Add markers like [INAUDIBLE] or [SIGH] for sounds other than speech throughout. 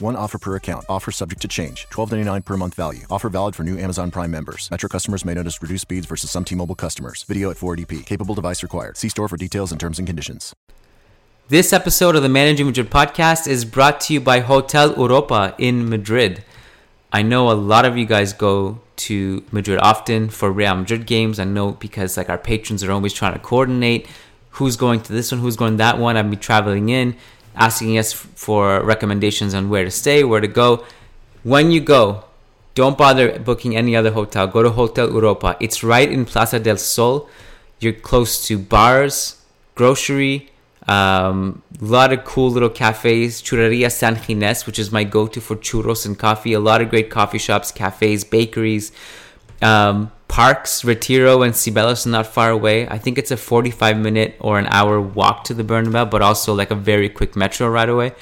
One offer per account. Offer subject to change. $12.99 per month value. Offer valid for new Amazon Prime members. Metro customers may notice reduced speeds versus some T Mobile customers. Video at 480p. Capable device required. See store for details and terms and conditions. This episode of the Managing Madrid podcast is brought to you by Hotel Europa in Madrid. I know a lot of you guys go to Madrid often for Real Madrid games. I know because like our patrons are always trying to coordinate who's going to this one, who's going to that one. I've been traveling in, asking us for recommendations on where to stay, where to go. When you go, don't bother booking any other hotel. Go to Hotel Europa. It's right in Plaza del Sol. You're close to bars, grocery, um, a lot of cool little cafes. Churreria San Gines, which is my go-to for churros and coffee. A lot of great coffee shops, cafes, bakeries, um, parks. Retiro and Cibeles are not far away. I think it's a 45 minute or an hour walk to the Bernabeu, but also like a very quick metro right away.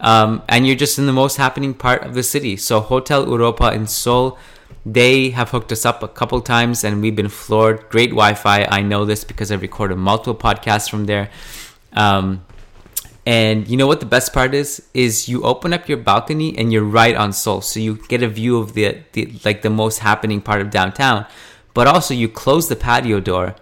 Um, and you're just in the most happening part of the city. So Hotel Europa in Sol. They have hooked us up a couple times and we've been floored. Great Wi Fi. I know this because I've recorded multiple podcasts from there. Um, and you know what the best part is? Is you open up your balcony and you're right on Sol, so you get a view of the, the like the most happening part of downtown. But also you close the patio door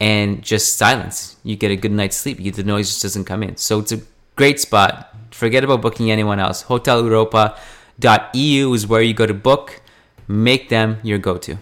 and just silence. You get a good night's sleep. You, the noise just doesn't come in. So it's a great spot. Forget about booking anyone else. HotelEuropa.eu is where you go to book. Make them your go-to.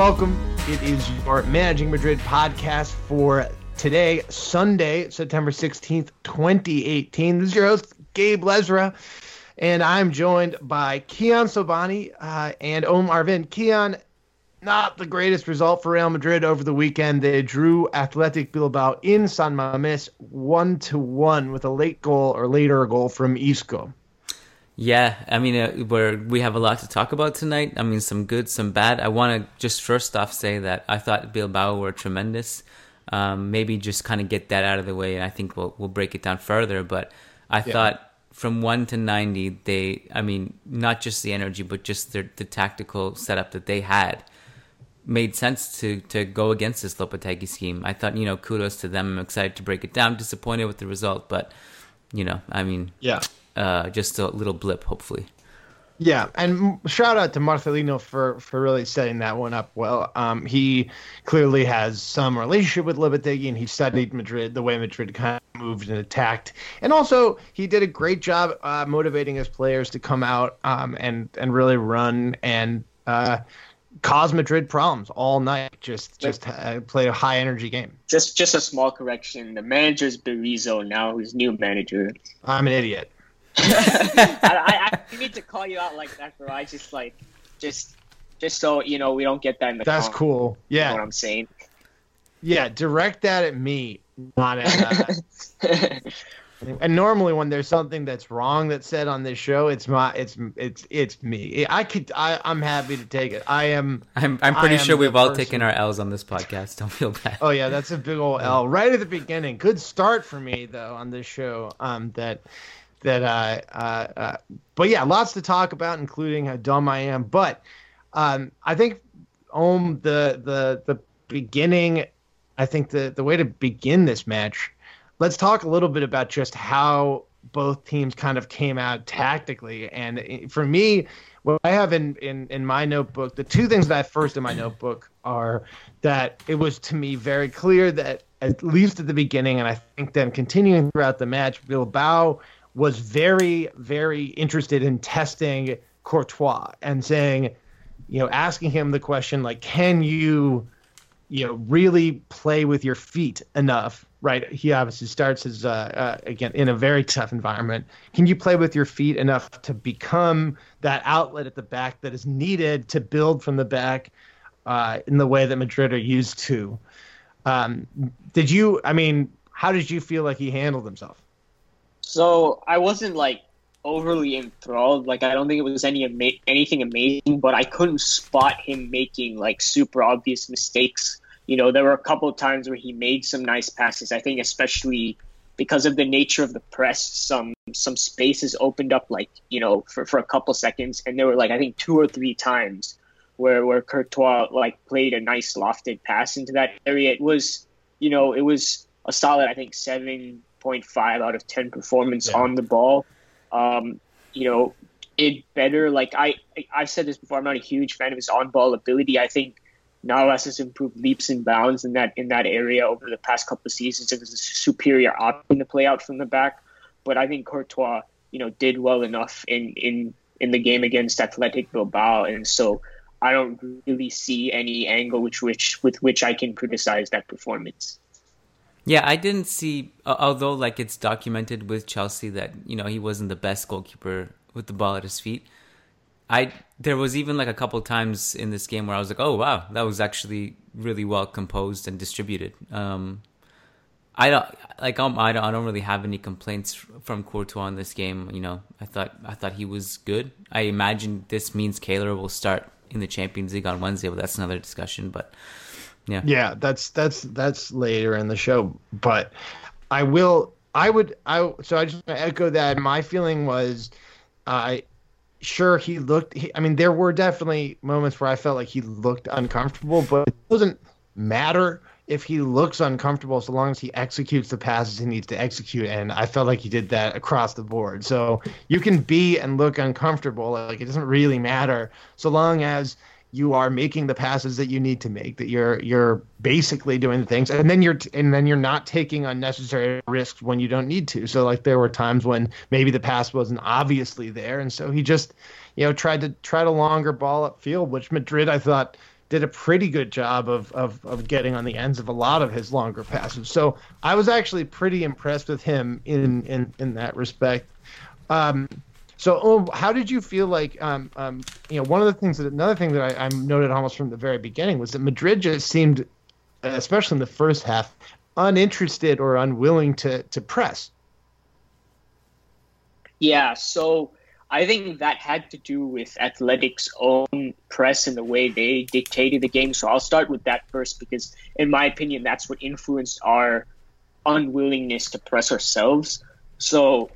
Welcome. It is your Managing Madrid podcast for today, Sunday, September 16th, 2018. This is your host, Gabe Lezra, and I'm joined by Kiyan Sobhani uh, and Om Arvind. Keon, not the greatest result for Real Madrid over the weekend. They drew Athletic Bilbao in San Mamés one to one with a late goal or later goal from Isco. Yeah, I mean, uh, where we have a lot to talk about tonight. I mean, some good, some bad. I want to just first off say that I thought Bilbao were tremendous. Um, maybe just kind of get that out of the way, and I think we'll we'll break it down further. But I Yeah. thought from one to ninety, they, I mean, not just the energy, but just the the tactical setup that they had made sense to to go against this Lopetegui scheme. I thought, you know, kudos to them. I'm excited to break it down. Disappointed with the result, but you know, I mean, Yeah. uh, just a little blip, hopefully. Yeah, and shout out to Marcelino for for really setting that one up well. Um, he clearly has some relationship with Lopetegui, and he studied Madrid, the way Madrid kind of moved and attacked, and also he did a great job uh, motivating his players to come out um, and and really run and uh, cause Madrid problems all night. Just just uh, play a high energy game. Just just a small correction. The manager's Berizzo now, who's new manager. I'm an idiot. [LAUGHS] I, I, I [LAUGHS] need to call you out like that, bro. I just like just just so you know we don't get that in the. That's cool. You know Yeah, what I'm saying. yeah. Direct that at me, not at. Uh, [LAUGHS] And normally, when there's something that's wrong that's said on this show, it's my, it's, it's, it's me. I could, I, I'm happy to take it. I am. I'm I'm pretty am sure we've all person- taken our L's on this podcast. [LAUGHS] Don't feel bad. Oh yeah, that's a big old L right at the beginning. Good start for me though on this show. Um, that, that, uh, uh, uh, but yeah, lots to talk about, including how dumb I am. But, um, I think, um, the, the, the beginning, I think the the way to begin this match let's talk a little bit about just how both teams kind of came out tactically. And for me, what I have in, in, in my notebook, the two things that I first in my notebook are that it was to me very clear that at least at the beginning, and I think then continuing throughout the match, Bilbao was very, very interested in testing Courtois and saying, you know, asking him the question like, can you you know really play with your feet enough right he obviously starts as uh, uh, again in a very tough environment can you play with your feet enough to become that outlet at the back that is needed to build from the back uh, in the way that madrid are used to um, did you i mean how did you feel like he handled himself So I wasn't like overly enthralled. Like I don't think it was any ama- anything amazing, but I couldn't spot him making like super obvious mistakes. You know, there were a couple of times where he made some nice passes. I think especially because of the nature of the press, some some spaces opened up like you know for, for a couple seconds, and there were like I think two or three times where where Courtois like played a nice lofted pass into that area. It was you know it was a solid I think seven point five out of ten performance Yeah. on the ball. Um, you know, it better like I I- I've said this before. I'm not a huge fan of his on ball ability. I think Navas has improved leaps and bounds in that in that area over the past couple of seasons. It was a superior option to play out from the back, but I think Courtois, you know, did well enough in in in the game against Athletic Bilbao, and so I don't really see any angle which which with which I can criticize that performance. Yeah, I didn't see. Although, like it's documented with Chelsea that you know he wasn't the best goalkeeper with the ball at his feet. I there was even like a couple times in this game where I was like, oh wow, that was actually really well composed and distributed. Um, I don't like um, I don't I don't really have any complaints from Courtois in this game. You know, I thought I thought he was good. I imagine this means Keylor will start in the Champions League on Wednesday, but that's another discussion. But yeah, Yeah, that's that's that's later in the show, but I will. I would. I so I just echo that. My feeling was, I sure he looked. He, I mean, there were definitely moments where I felt like he looked uncomfortable, but it doesn't matter if he looks uncomfortable so long as he executes the passes he needs to execute. And I felt like he did that across the board. So you can be and look uncomfortable. Like it doesn't really matter so long as you are making the passes that you need to make that you're you're basically doing the things and then you're and then you're not taking unnecessary risks when you don't need to. So like there were times when maybe the pass wasn't obviously there and so he just you know tried to tried a longer ball upfield which madrid i thought did a pretty good job of, of of getting on the ends of a lot of his longer passes. So i was actually pretty impressed with him in in in that respect. Um so, oh, how did you feel like, um, um, you know, one of the things that another thing that I, I noted almost from the very beginning was that Madrid just seemed, especially in the first half, uninterested or unwilling to to press. Yeah, so I think that had to do with Athletics' own press and the way they dictated the game. So I'll start with that first because, in my opinion, that's what influenced our unwillingness to press ourselves. So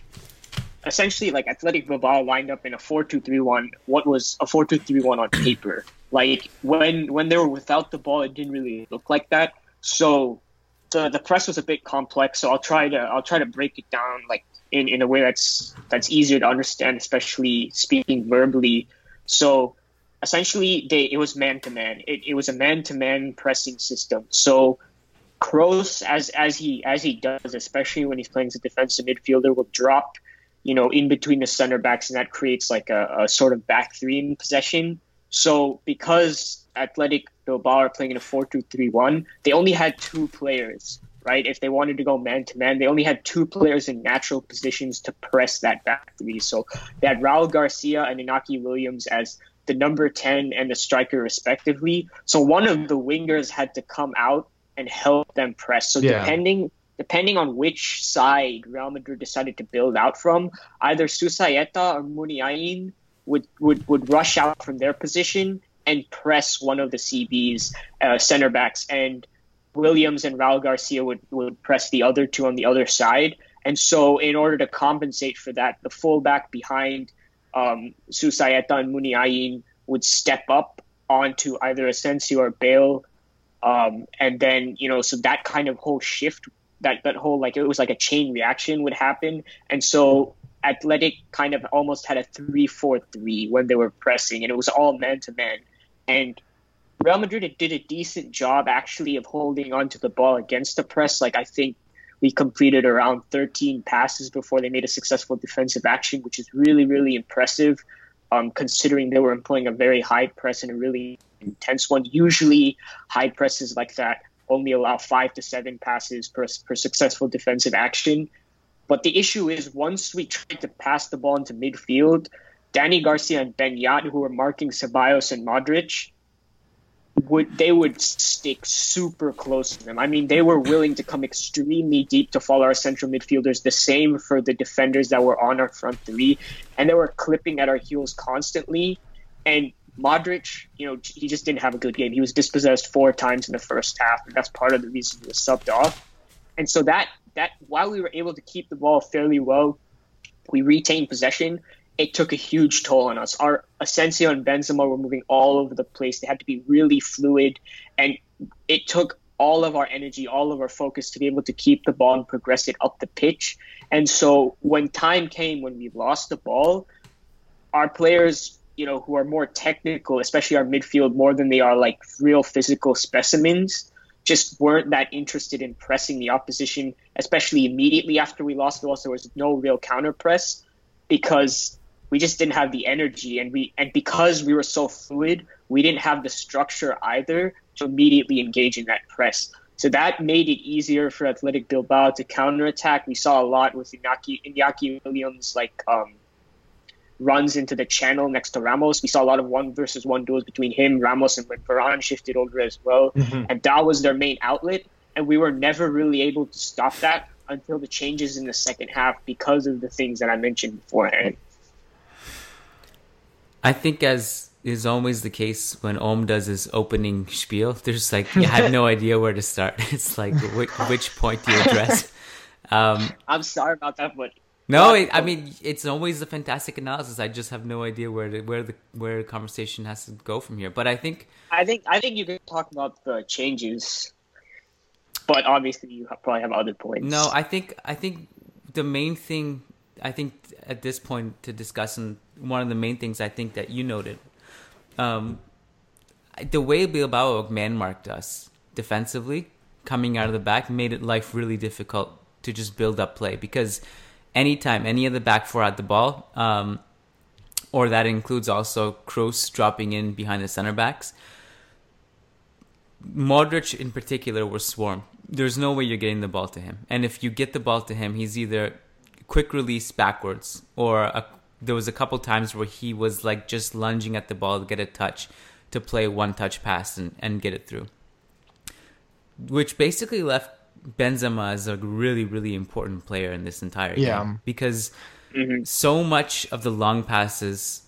essentially, like Athletic Bilbao lined up in a 4 2 3 1, what was a 4 2 3 1 on paper. Like when when they were without the ball, it didn't really look like that. So the the press was a bit complex. So I'll try to I'll try to break it down like in, in a way that's that's easier to understand, especially speaking verbally. So essentially, they it was man to man. It it was a man to man pressing system. So Kroos, as as he as he does, especially when he's playing as a defensive midfielder, will drop, you know, in between the center backs, and that creates like a, a sort of back three in possession. So because Athletic Bilbao are playing in a 4-2-3-1, they only had two players, right? If they wanted to go man to man, they only had two players in natural positions to press that back three. So they had Raul Garcia and Inaki Williams as the number 10 and the striker respectively. So one of the wingers had to come out and help them press. So Yeah. depending depending on which side Real Madrid decided to build out from, either Susaeta or Muniain would, would, would rush out from their position and press one of the CB's uh, center backs. And Williams and Raul Garcia would, would press the other two on the other side. And so, in order to compensate for that, the fullback behind um, Susaeta and Muniain would step up onto either Asensio or Bale. Um, and then, you know, so that kind of whole shift, that, that whole, like, it was like a chain reaction would happen. And so, Athletic kind of almost had a 3 4 3 when they were pressing, and it was all man to man. And Real Madrid did a decent job actually of holding onto the ball against the press. Like I think we completed around 13 passes before they made a successful defensive action, which is really, really impressive, um, considering they were employing a very high press and a really intense one. Usually, high presses like that only allow five to seven passes per, per successful defensive action. But the issue is once we tried to pass the ball into midfield, Dani Garcia and Beñat, who were marking Ceballos and Modric, would they would stick super close to them. I mean, they were willing to come extremely deep to follow our central midfielders. The same for the defenders that were on our front three, and they were clipping at our heels constantly. And Modric, you know, he just didn't have a good game. He was dispossessed four times in the first half, and that's part of the reason he was subbed off. And so that that while we were able to keep the ball fairly well, we retained possession. It took a huge toll on us. Our Asensio and Benzema were moving all over the place. They had to be really fluid, and it took all of our energy, all of our focus to be able to keep the ball and progress it up the pitch. And so when time came when we lost the ball, our players, you know, who are more technical, especially our midfield, more than they are like real physical specimens, just weren't that interested in pressing the opposition, especially immediately after we lost the ball. There was no real counter press because we just didn't have the energy and we and because we were so fluid, we didn't have the structure either to immediately engage in that press. So that made it easier for Athletic Bilbao to counterattack. We saw a lot with Iñaki, Iñaki Williams, like um, runs into the channel next to Ramos. We saw a lot of one versus one duels between him, Ramos, and when Varane shifted over as well. Mhm. And that was their main outlet. And we were never really able to stop that until the changes in the second half because of the things that I mentioned beforehand. I think as is always the case when Om does his opening spiel, there's like you have no [LAUGHS] idea where to start. [LAUGHS] It's like which, which point do you address? [LAUGHS] Um, I'm sorry about that, but no, it, I mean it's always a fantastic analysis. I just have no idea where to, where the where the conversation has to go from here. But I think I think I think you can talk about the changes, but obviously you probably have other points. No, I think I think the main thing I think at this point to discuss and one of the main things I think that you noted, um, the way Bilbao man marked us defensively, coming out of the back, made it life really difficult to just build up play because anytime any of the back four had the ball, um, or that includes also Kroos dropping in behind the center backs. Modric in particular was swarm. There's no way you're getting the ball to him. And if you get the ball to him, he's either quick release backwards or a, there was a couple times where he was like just lunging at the ball to get a touch to play one touch pass and, and get it through. Which basically left Benzema is a really, really important player in this entire Yeah. game. Because mm-hmm. so much of the long passes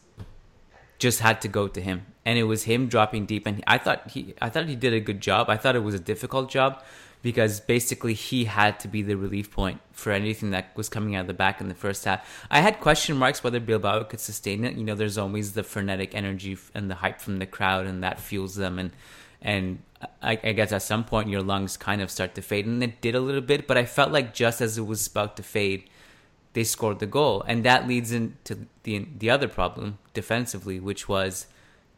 just had to go to him and it was him dropping deep and i thought he i thought he did a good job i thought it was a difficult job because basically he had to be the relief point for anything that was coming out of the back in the first half i had question marks whether bilbao could sustain it you know there's always the frenetic energy and the hype from the crowd and that fuels them and and I, I guess at some point your lungs kind of start to fade and it did a little bit but i felt like just as it was about to fade they scored the goal, and that leads into the the other problem defensively, which was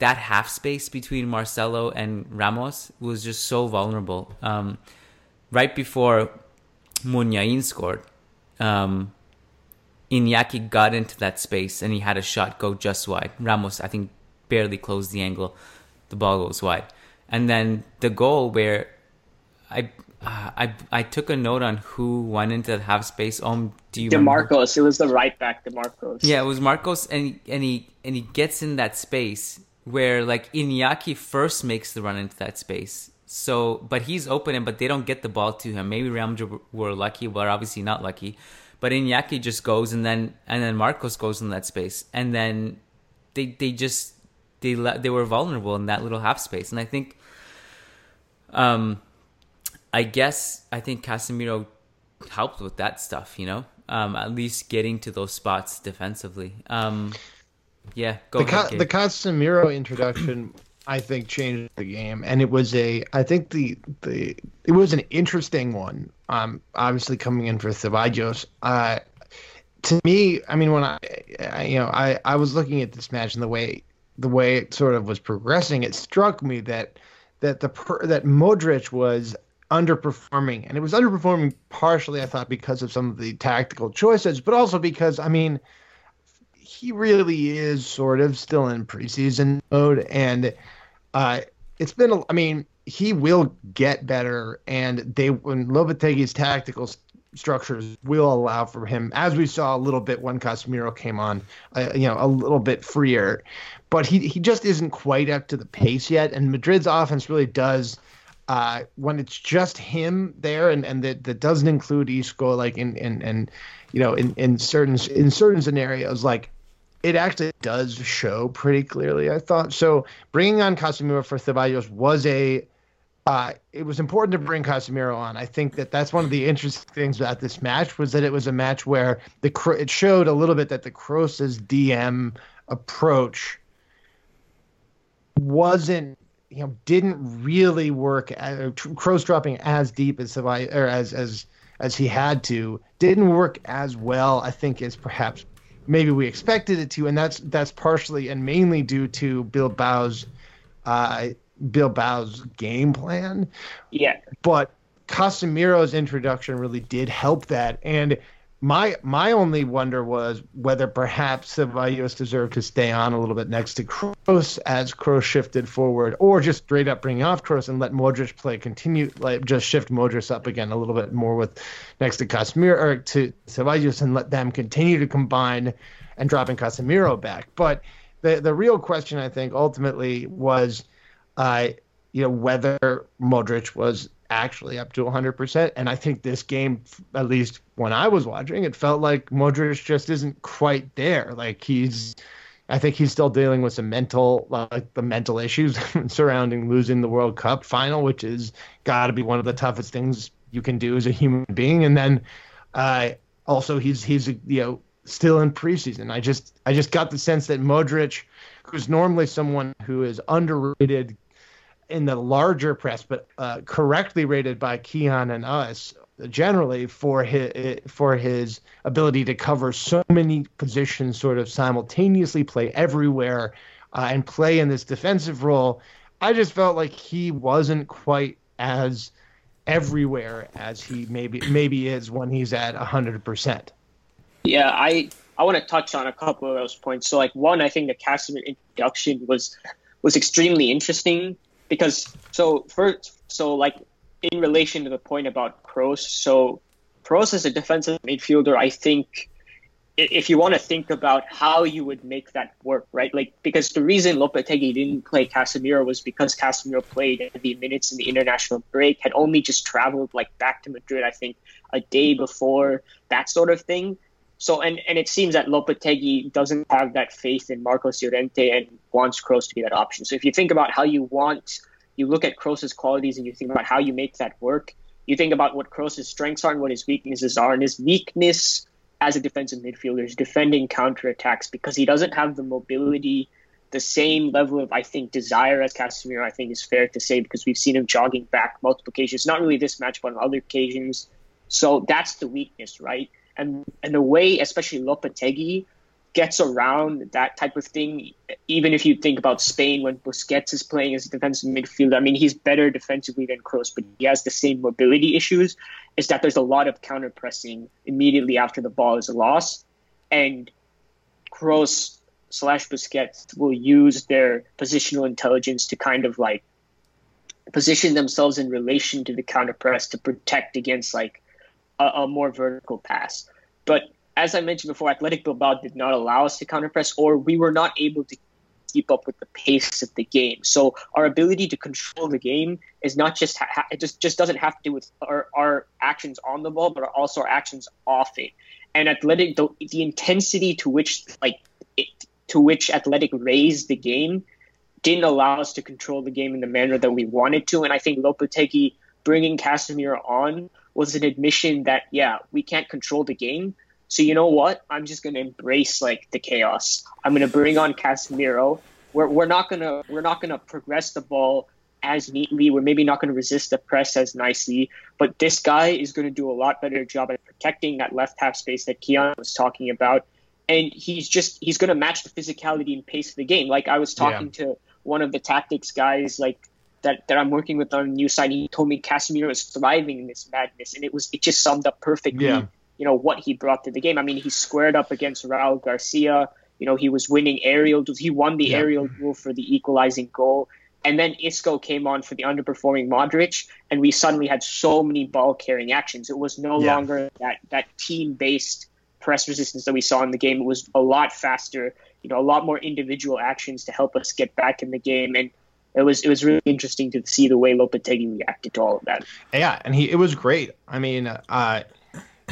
that half space between Marcelo and Ramos was just so vulnerable. Um, right before Muniain scored, um, got into that space and he had a shot go just wide. Ramos, I think, barely closed the angle. The ball goes wide, and then the goal where I. Uh, I I took a note on who went into the half space. Um, do you De Marcos? remember? It was the right back, De Marcos. Yeah, it was Marcos, and he, and he and he gets in that space where like Iñaki first makes the run into that space. So, but he's open, and but they don't get the ball to him. Maybe Real Madrid were lucky, but obviously not lucky. But Iñaki just goes, and then and then Marcos goes in that space, and then they they just they they were vulnerable in that little half space, and I think, um, I guess I think Casemiro helped with that stuff, you know, um, at least getting to those spots defensively. Um, yeah, go the, ahead. the Casemiro introduction, I think, changed the game, and it was a, I think the the it was an interesting one. Um, obviously coming in for Ceballos. Uh, to me, I mean, when I, I, you know, I I was looking at this match and the way the way it sort of was progressing, it struck me that that the that Modric was underperforming, and it was underperforming partially, I thought, because of some of the tactical choices, but also because, I mean he really is sort of still in preseason mode, and uh, it's been, I mean, he will get better, and they when Lopetegui's tactical structures will allow for him, as we saw a little bit when Casemiro came on, uh, you know, a little bit freer, but he he just isn't quite up to the pace yet, and Madrid's offense really does. Uh, when it's just him there, and, and that, that doesn't include Isco, like in, in, in you know, in, in certain in certain scenarios, like it actually does show pretty clearly. I thought so. Bringing on Casemiro for Ceballos was a. Uh, it was important to bring Casemiro on. I think that that's one of the interesting things about this match was that it was a match where the it showed a little bit that the Kroos's DM approach wasn't you know didn't really work. Kroos dropping as deep as or as as as he had to didn't work as well. I think as perhaps maybe we expected it to, and that's that's partially and mainly due to Bilbao's uh, Bilbao's game plan. Yeah, but Casemiro's introduction really did help that, and my my only wonder was whether perhaps Ceballos deserved to stay on a little bit next to Kroos as Kroos shifted forward, or just straight up bring off Kroos and let Modric play continue, like just shift Modric up again a little bit more with next to Casemiro or to Ceballos and let them continue to combine and dropping Casemiro back. But the the real question I think ultimately was, uh, you know, whether Modric was actually up to 100%. And I think this game, at least when I was watching, it felt like Modric just isn't quite there. Like he's, I think he's still dealing with some mental, like the mental issues [LAUGHS] surrounding losing the World Cup final, which is got to be one of the toughest things you can do as a human being. And then, uh, also he's he's you know still in preseason. I just I just got the sense that Modric, who's normally someone who is underrated in the larger press, but uh, correctly rated by Kiyan and us generally for his for his ability to cover so many positions, sort of simultaneously play everywhere, uh, and play in this defensive role. I just felt like he wasn't quite as everywhere as he maybe maybe is when he's at hundred percent. Yeah, I I want to touch on a couple of those points. So, like one, I think the Casemiro introduction was was extremely interesting because so first, so like in relation to the point about Kroos, so Kroos is a defensive midfielder, I think if you want to think about how you would make that work, right? Like because the reason Lopetegui didn't play Casemiro was because Casemiro played the minutes in the international break, had only just traveled like back to Madrid, I think, a day before that sort of thing. So and and it seems that Lopetegui doesn't have that faith in Marcos Llorente and wants Kroos to be that option. So if you think about how you want, you look at Kroos's qualities and you think about how you make that work. You think about what Kroos's strengths are and what his weaknesses are, and his weakness as a defensive midfielder is defending counterattacks because he doesn't have the mobility, the same level of I think desire as Casemiro. I think is fair to say because we've seen him jogging back multiple occasions. Not really this match, but on other occasions. So that's the weakness, right? And and the way, especially Lopetegui, gets around that type of thing. Even if you think about Spain when Busquets is playing as a defensive midfielder, I mean he's better defensively than Kroos, but he has the same mobility issues. Is that there's a lot of counter pressing immediately after the ball is lost, and Kroos slash Busquets will use their positional intelligence to kind of like position themselves in relation to the counter press to protect against like a, a more vertical pass. But as I mentioned before, Athletic Bilbao did not allow us to counter press, or we were not able to keep up with the pace of the game. So our ability to control the game is not just ha- it just just doesn't have to do with our, our actions on the ball, but also our actions off it. And Athletic, the, the intensity to which like it, to which Athletic raised the game didn't allow us to control the game in the manner that we wanted to. And I think Lopetegui bringing Casemiro on was an admission that yeah, we can't control the game. So you know what? I'm just gonna embrace like the chaos. I'm gonna bring on Casemiro. We're we're not gonna we're not gonna progress the ball as neatly. We're maybe not gonna resist the press as nicely. But this guy is gonna do a lot better job at protecting that left half space that Kiyan was talking about. And he's just he's gonna match the physicality and pace of the game. Like I was talking yeah. to one of the tactics guys like that, that I'm working with on the new side, he told me Casemiro is thriving in this madness, and it was it just summed up perfectly. Yeah. You know what he brought to the game. I mean, he squared up against Raul Garcia. You know, he was winning aerial. He won the yeah. aerial duel for the equalizing goal. And then Isco came on for the underperforming Modric, and we suddenly had so many ball carrying actions. It was no yeah. longer that that team based press resistance that we saw in the game. It was a lot faster. You know, a lot more individual actions to help us get back in the game. And it was it was really interesting to see the way Lopetegui reacted to all of that. Yeah, and he it was great. I mean, uh,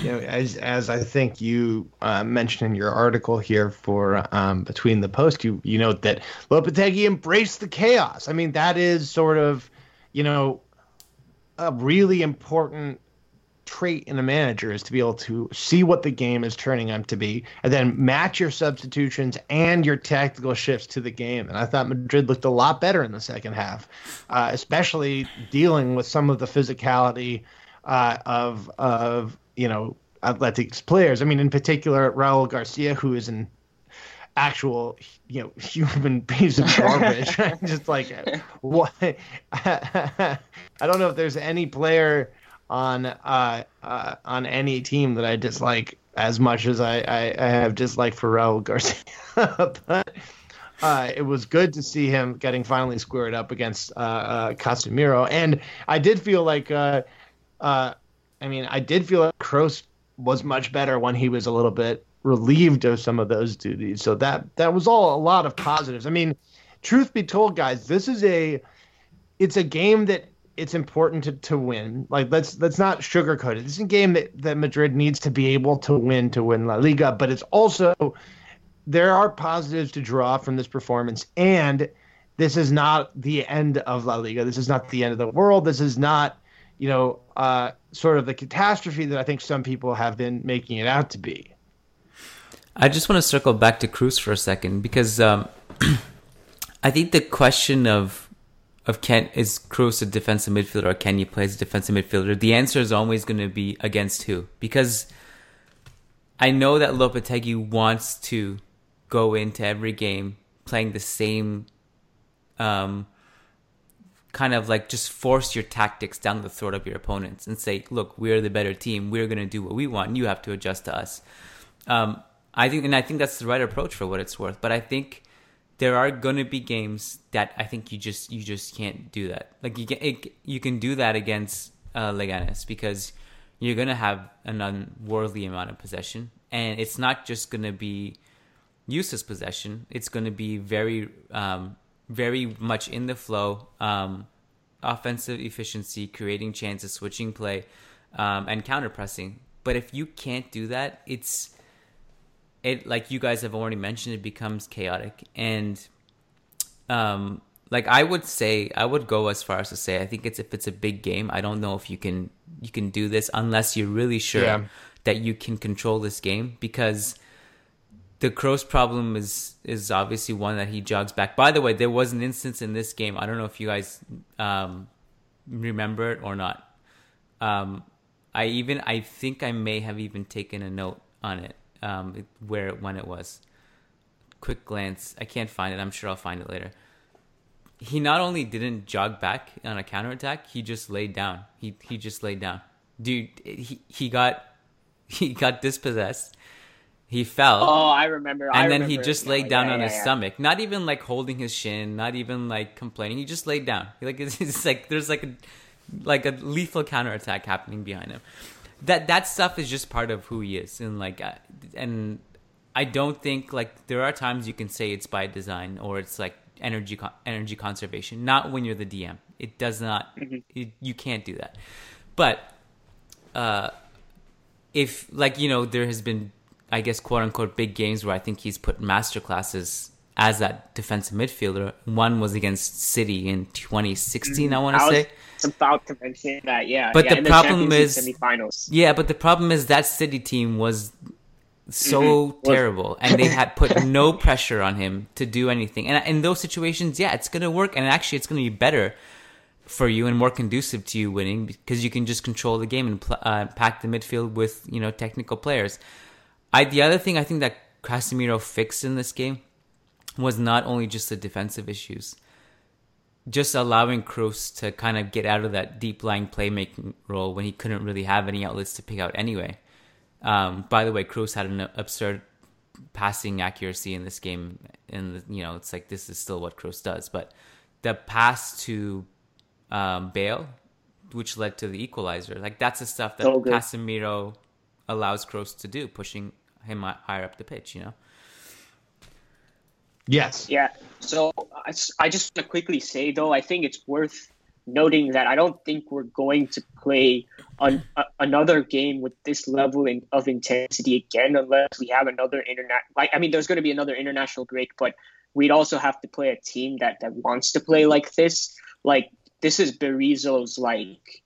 you know, as as I think you uh, mentioned in your article here for um, between the post, you you note that Lopetegui embraced the chaos. I mean, that is sort of, you know, a really important trait in a manager is to be able to see what the game is turning out to be and then match your substitutions and your tactical shifts to the game. And I thought Madrid looked a lot better in the second half, uh, especially dealing with some of the physicality uh, of of you know Athletics players. I mean, in particular, Raul Garcia, who is an actual you know human [LAUGHS] piece of garbage. [LAUGHS] just like what [LAUGHS] I don't know if there's any player on uh, uh, on any team that I dislike as much as I, I, I have disliked for Raul Garcia. [LAUGHS] but uh, it was good to see him getting finally squared up against uh, uh, Casemiro, and I did feel like, uh, I mean, I did feel like Kroos was much better when he was a little bit relieved of some of those duties. So that that was all a lot of positives. I mean, truth be told, guys, this is a it's a game that it's important to, to win. Like let's let's not sugarcoat it. This is a game that, that Madrid needs to be able to win to win La Liga, but it's also there are positives to draw from this performance and this is not the end of La Liga. This is not the end of the world. This is not, you know, uh, sort of the catastrophe that I think some people have been making it out to be. I just want to circle back to Kroos for a second because um, [CLEARS THROAT] I think the question of of can is Kroos a defensive midfielder or can you play as a defensive midfielder? The answer is always going to be against who because I know that Lopetegui wants to go into every game playing the same um, kind of like just force your tactics down the throat of your opponents and say, look, we're the better team. We're going to do what we want. You have to adjust to us. Um, I think, and I think that's the right approach for what it's worth. But I think there are going to be games that I think you just you just can't do that. Like you can it, you can do that against uh, Leganes because you're going to have an unworldly amount of possession, and it's not just going to be useless possession. It's going to be very um, very much in the flow, um, offensive efficiency, creating chances, switching play, um, and counter pressing. But if you can't do that, it's it like you guys have already mentioned, it becomes chaotic and um like I would say I would go as far as to say I think it's if it's a big game, I don't know if you can you can do this unless you're really sure yeah. that you can control this game because the Kroos problem is is obviously one that he jogs back. By the way, there was an instance in this game. I don't know if you guys um, remember it or not. Um, I even I think I may have even taken a note on it, um, where when it was. Quick glance, I can't find it. I'm sure I'll find it later. He not only didn't jog back on a counterattack, he just laid down. He he just laid down. Dude, he he got [LAUGHS] he got dispossessed. He fell. Oh, I remember. And I then he just laid down Yeah, on yeah, his yeah. stomach, not even like holding his shin, not even like complaining. He just laid down. Like [LAUGHS] it's, it's like there's like a like a lethal counterattack happening behind him. That that stuff is just part of who he is, and like, and I don't think like there are times you can say it's by design or it's like energy con- energy conservation. Not when you're the DM. It does not. It, you can't do that. But uh, if like you know there has been I guess quote unquote big games where I think he's put master classes as that defensive midfielder. One was against City in 2016, I want to say. about to mention that. Yeah, But yeah, the problem is- semifinals. Yeah, but the problem is that City team was so Mhm. Terrible, and they had put [LAUGHS] no pressure on him to do anything. And in those situations, yeah, it's gonna work, and actually, it's gonna be better for you and more conducive to you winning because you can just control the game and uh, pack the midfield with you know technical players. I the other thing I think that Casemiro fixed in this game was not only just the defensive issues, just allowing Kroos to kind of get out of that deep lying playmaking role when he couldn't really have any outlets to pick out anyway. Um, by the way, Kroos had an absurd passing accuracy in this game, and you know it's like this is still what Kroos does. But the pass to um, Bale, which led to the equalizer, like that's the stuff that. Casemiro allows Kroos to do, pushing him higher up the pitch. You know. Yes. Yeah. So I, I just want to quickly say though, I think it's worth noting that I don't think we're going to play an, a, another game with this level in, of intensity again unless we have another internet. Like I mean, there's going to be another international break, but we'd also have to play a team that that wants to play like this. Like this is Berizzo's like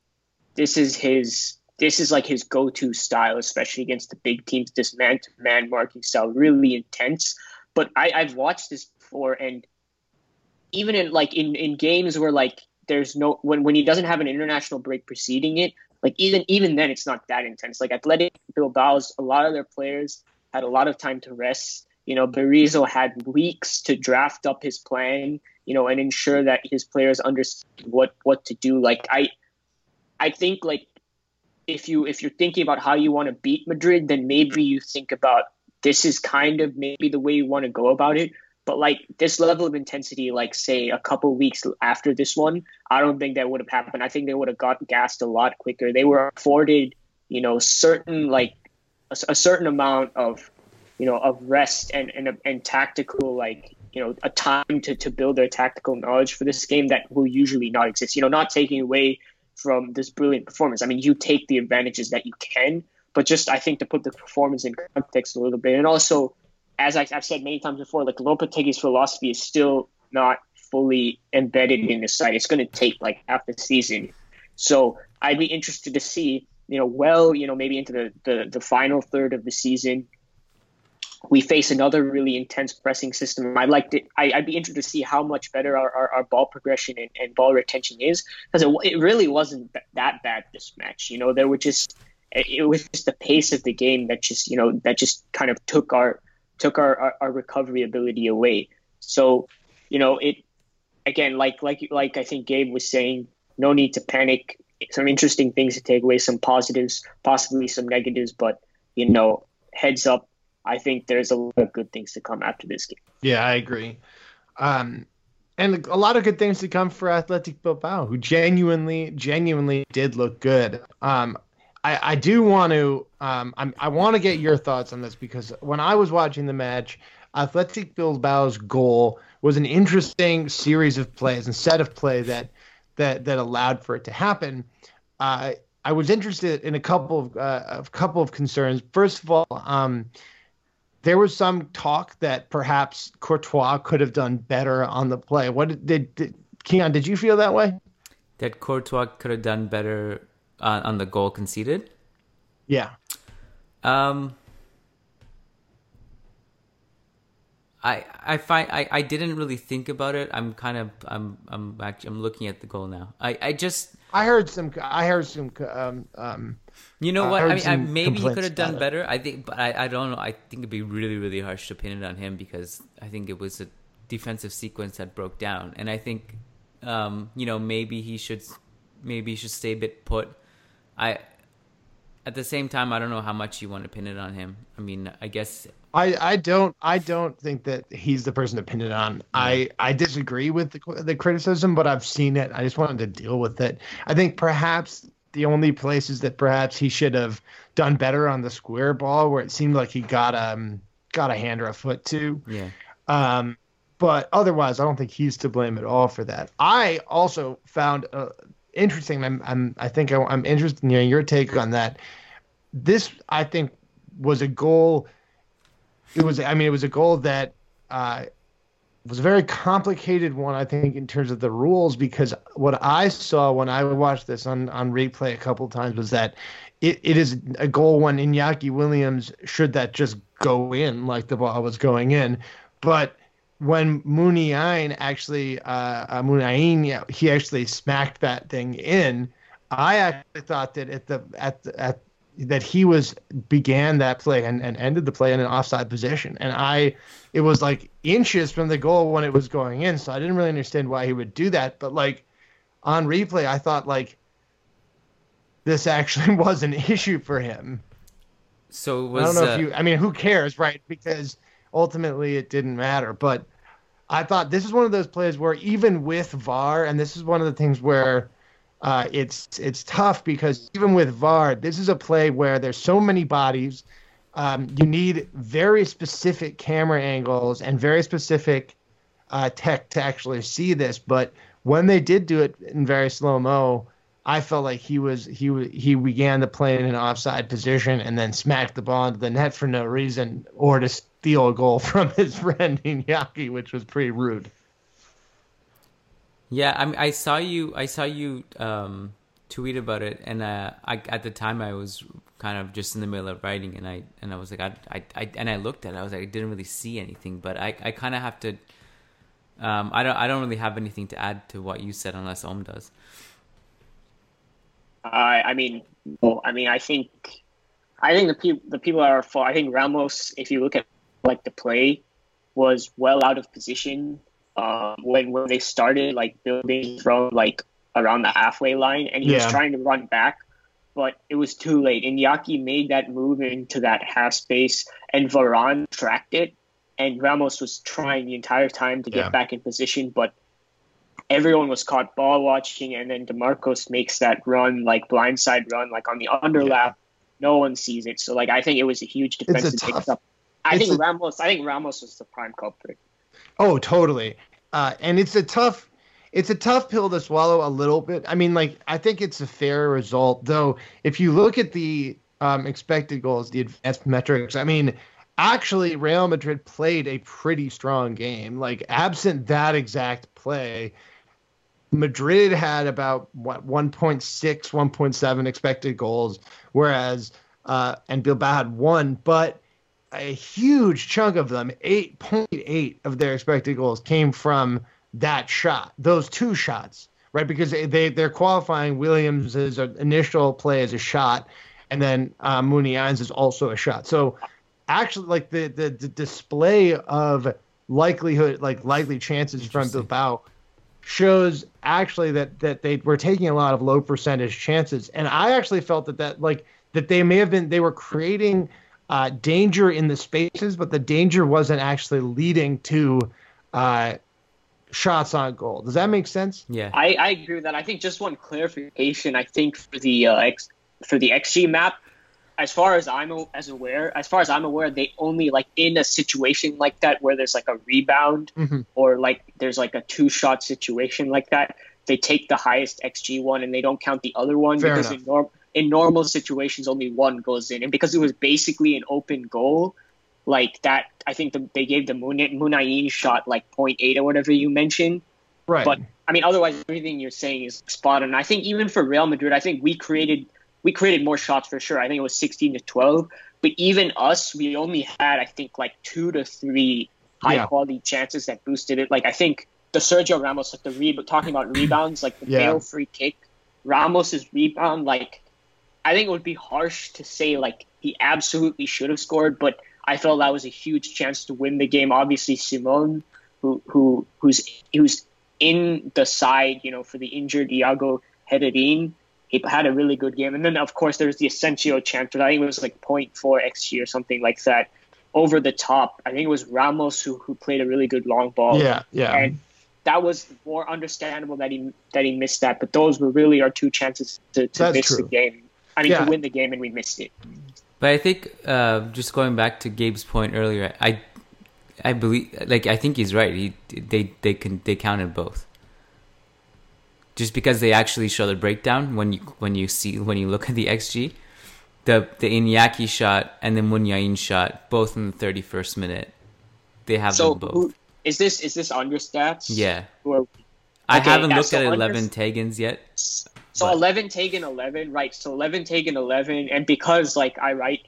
this is his this is like his go-to style, especially against the big teams. This man-to-man marking style, really intense. But I, I've watched this before, and even in like in, in games where like there's no when when he doesn't have an international break preceding it, like even even then it's not that intense. Like Athletic Bilbao's, a lot of their players had a lot of time to rest. You know, Berizzo had weeks to draft up his plan. You know, and ensure that his players understood what what to do. Like I, I think like if you if you're thinking about how you want to beat Madrid, then maybe you think about this is kind of maybe the way you want to go about it. But like this level of intensity, like say a couple weeks after this one, I don't think that would have happened. I think they would have got gassed a lot quicker. They were afforded, you know, certain like a, a certain amount of, you know, of rest and and and tactical like you know a time to to build their tactical knowledge for this game that will usually not exist. You know, not taking away from this brilliant performance. I mean, you take the advantages that you can, but just I think to put the performance in context a little bit, and also, as I, I've said many times before, like Lopetegui's philosophy is still not fully embedded in the side. It's going to take like half the season, so I'd be interested to see, you know, well, you know, maybe into the the, the final third of the season. We face another really intense pressing system. I'd like to. I, I'd be interested to see how much better our, our, our ball progression and, and ball retention is, because it, it really wasn't that bad this match. You know, there were just it was just the pace of the game that just you know that just kind of took our took our, our, our recovery ability away. So, you know, it again like like like I think Gabe was saying, no need to panic. Some interesting things to take away, some positives, possibly some negatives, but you know, heads up. I think there's a lot of good things to come after this game. Yeah, I agree. Um, and a lot of good things to come for Athletic Bilbao, who genuinely, genuinely did look good. Um, I, I do want to, um, I'm, I want to get your thoughts on this because when I was watching the match, Athletic Bilbao's goal was an interesting series of plays and set of play that that that allowed for it to happen. Uh, I was interested in a couple of uh, a couple of concerns. First of all, um, there was some talk that perhaps Courtois could have done better on the play. What did, did, did Kiyan? Did you feel that way? That Courtois could have done better on, on the goal conceded. Yeah. Um, I I find I, I didn't really think about it. I'm kind of I'm I'm actually I'm looking at the goal now. I I just I heard some. I heard some. Um, um, you know what? heard I mean, I, maybe he could have done about it. better. I think, but I, I don't know. I think it'd be really really harsh to pin it on him because I think it was a defensive sequence that broke down, and I think um, you know maybe he should maybe he should stay a bit put. I at the same time I don't know how much you want to pin it on him. I mean, I guess I, I don't I don't think that he's the person to pin it on. I, I disagree with the, the criticism, but I've seen it. I just wanted to deal with it. I think perhaps the only places that perhaps he should have done better on the square ball, where it seemed like he got um got a hand or a foot too. yeah. Um, but otherwise, I don't think he's to blame at all for that. I also found uh, interesting. I'm, I'm I think I, I'm interested in your take on that. This I think was a goal. It was I mean it was a goal that uh, was a very complicated one. I think in terms of the rules because what I saw when I watched this on on replay a couple of times was that it, it is a goal when Iñaki Williams should that just go in like the ball was going in, but when Muniain actually uh, uh Muniain, yeah, he actually smacked that thing in. I actually thought that at the at the, at that he was began that play and, and ended the play in an offside position, and I it was like inches from the goal when it was going in, so I didn't really understand why he would do that. But like on replay, I thought like this actually [LAUGHS] was an issue for him. So it I was don't know uh, if you. I mean, who cares, right? Because ultimately it didn't matter. But I thought this is one of those plays where even with VAR, and this is one of the things where uh, it's it's tough because even with VAR, this is a play where there's so many bodies. Um, you need very specific camera angles and very specific uh, tech to actually see this. But when they did do it in very slow mo, I felt like he was he he began the play in an offside position and then smacked the ball into the net for no reason or to steal a goal [LAUGHS] from his friend Iñaki, which was pretty rude. Yeah, I I saw you. I saw you um, tweet about it, and uh, I, at the time I was kind of just in the middle of writing, and I and I was like, I, I, I and I looked at it. I was like, I didn't really see anything, but I, I kind of have to. Um, I don't, I don't really have anything to add to what you said, unless Om does. I I mean, well, I mean, I think, I think the people the people that are fault. I think Ramos, if you look at like the play, was well out of position um, when when they started like building from like around the halfway line, and he was trying to run back, but it was too late. And Yaki made that move into that half space, and Varane tracked it, and Ramos was trying the entire time to get Yeah. back in position, but everyone was caught ball watching, and then De Marcos makes that run, like blindside run, like on the underlap. No one sees it, so like I think it was a huge defensive tough- mix-up. I it's think a- Ramos. I think Ramos was the prime culprit. Oh, totally. Uh, and it's a tough, it's a tough pill to swallow a little bit. I mean, like I think it's a fair result, though. If you look at the um, expected goals, the advanced metrics, I mean, actually, Real Madrid played a pretty strong game. Like absent that exact play, Madrid had about what 1.6, 1.7 expected goals, whereas uh, and Bilbao had one, but a huge chunk of them, 8.8 of their expected goals came from that shot, those two shots, right? Because they, they they're qualifying Williams's initial play as a shot, and then uh, Muniain's is also a shot. So actually, like the, the the display of likelihood, like likely chances from Bilbao shows actually that that they were taking a lot of low percentage chances and i actually felt that that like that they may have been they were creating uh, danger in the spaces but the danger wasn't actually leading to uh, shots on goal does that make sense Yeah, I, I agree with that. I think just one clarification. I think for the uh, X, for the XG map, as far as I'm as aware, as far as I'm aware, they only like in a situation like that where there's like a rebound Mhm. or like there's like a two shot situation like that, they take the highest XG one and they don't count the other one Fair because enough. in norm in normal situations only one goes in, and because it was basically an open goal. Like that, I think the, they gave the Mun- Muniain shot like 0.8 or whatever you mentioned. right But I mean, otherwise, everything you're saying is spot on. I think even for Real Madrid, I think we created we created more shots for sure. I think it was 16 to 12. But even us, we only had I think like two to three high Yeah. quality chances that boosted it. Like I think the Sergio Ramos, like the re- talking about rebounds, like the Yeah. Free kick, Ramos's rebound, like I think it would be harsh to say like he absolutely should have scored, but I felt that was a huge chance to win the game. Obviously, Simón, who who who's who's in the side, you know, for the injured Iago Herrerin, he had a really good game. And then of course there's the Asensio chance, but I think it was like 0.4 xg or something like that, over the top. I think it was Ramos who who played a really good long ball. Yeah, yeah. And that was more understandable that he that he missed that, but those were really our two chances to, to That's miss the game. I mean, Yeah. to win the game, and we missed it. But I think uh, just going back to Gabe's point earlier, I I believe like I think he's right. He they they can they counted both. Just because they actually show the breakdown when you when you see when you look at the xG, the the Iñaki shot and the Muniain shot both in the thirty first minute, they have So them both. who, is this is this on your stats? yeah, Who are- I haven't yeah, looked so at under- eleven Tagans yet. So But- 11tegen11, right? So 11tegen11, and because like I write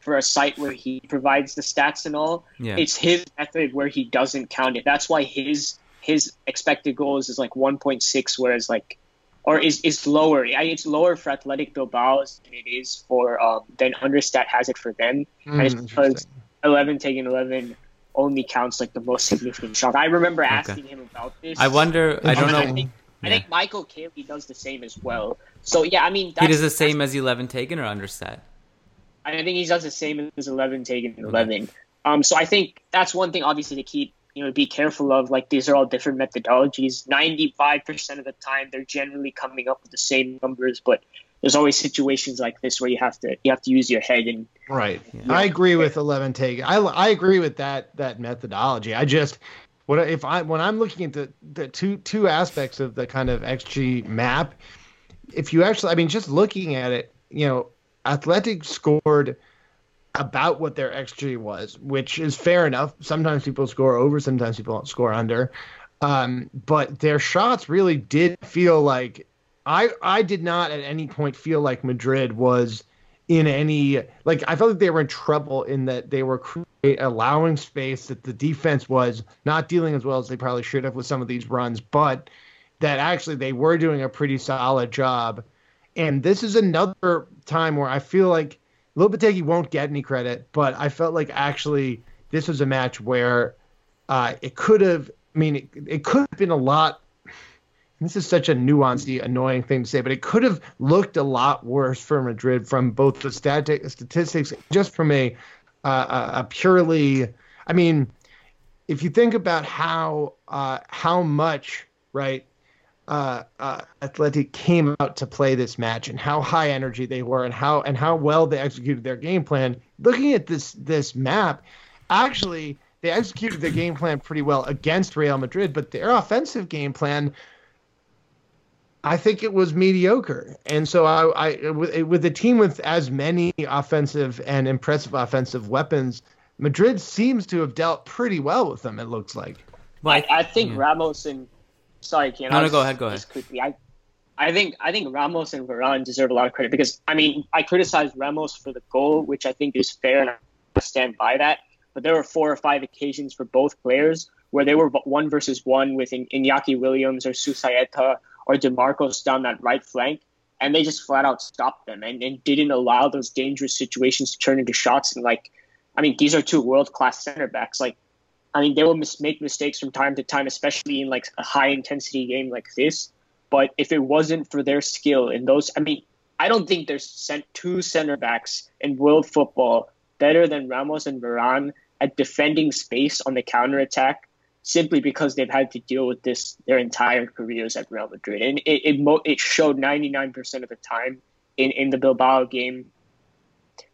for a site where he provides the stats and all, Yeah. it's his method where he doesn't count it. That's why his his expected goals is like 1.6, whereas like or is is lower. It's lower for Athletic Bilbao than it is for um than Understat has it for them, and it's Mm, because 11tegen11 only counts like the most significant shot. I remember asking him about this. I wonder. I don't I know. think, I Yeah. think Michael Caley does the same as well. So yeah, I mean, He does the same as eleven Taken or Understat. I think he does the same as eleven taken and eleven. Um, so I think that's one thing, obviously, to keep you know be careful of. Like these are all different methodologies. Ninety five percent of the time, they're generally coming up with the same numbers, but there's always situations like this where you have to you have to use your head and Right. I agree with eleven take. I I agree with that that methodology. I just what if I when I'm looking at the the two two aspects of the kind of XG map, if you actually I mean just looking at it, you know, Athletic scored about what their XG was, which is fair enough. Sometimes people score over, sometimes people score under. Um, but their shots really did feel like I I did not at any point feel like Madrid was in any like I felt like they were in trouble in that they were create, allowing space that the defense was not dealing as well as they probably should have with some of these runs, but that actually they were doing a pretty solid job. And this is another time where I feel like Lopetegui won't get any credit, but I felt like actually this was a match where uh, it could have. I mean, it, it could have been a lot. This is such a nuanced, annoying thing to say, but it could have looked a lot worse for Madrid from both the static statistics, just from a uh, a purely. I mean, if you think about how uh, how much right uh, uh, Athletic came out to play this match and how high energy they were and how and how well they executed their game plan. Looking at this this map, actually they executed their game plan pretty well against Real Madrid, but their offensive game plan. I think it was mediocre, and so I, I with, with a team with as many offensive and impressive offensive weapons, Madrid seems to have dealt pretty well with them. It looks like. I, I think Ramos and sorry, Ken. No, I no, go ahead, go just quickly. I, I think I think Ramos and Varane deserve a lot of credit because I mean I criticized Ramos for the goal, which I think is fair, and I stand by that. But there were four or five occasions for both players where they were one versus one with In- Iñaki Williams or Susaeta or De Marcos down that right flank, and they just flat out stopped them and, and didn't allow those dangerous situations to turn into shots. And like, I mean, these are two world class center backs. Like, I mean, they will mis- make mistakes from time to time, especially in like a high intensity game like this. But if it wasn't for their skill in those, I mean, I don't think there's sent two center backs in world football better than Ramos and Varane at defending space on the counter attack simply because they've had to deal with this their entire careers at Real Madrid. And it it, mo- it showed 99% of the time in, in the Bilbao game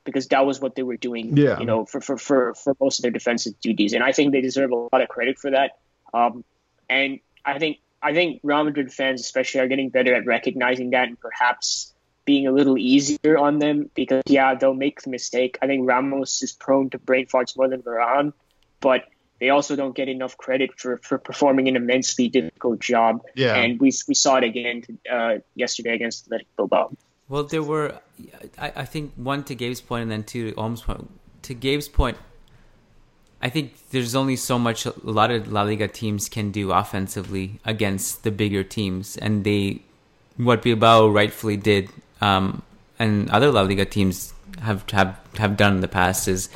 because that was what they were doing, Yeah. you know, for, for, for, for most of their defensive duties. And I think they deserve a lot of credit for that. Um, and I think I think Real Madrid fans especially are getting better at recognizing that and perhaps being a little easier on them because yeah, they'll make the mistake. I think Ramos is prone to brain farts more than Varane, but they also don't get enough credit for, for performing an immensely difficult job. Yeah. And we we saw it again uh, yesterday against Athletic Bilbao. Well, there were, I, I think one to Gabe's point and then two to Om's point. To Gabe's point, I think there's only so much a lot of La Liga teams can do offensively against the bigger teams, and they what Bilbao rightfully did, um, and other La Liga teams have have have done in the past is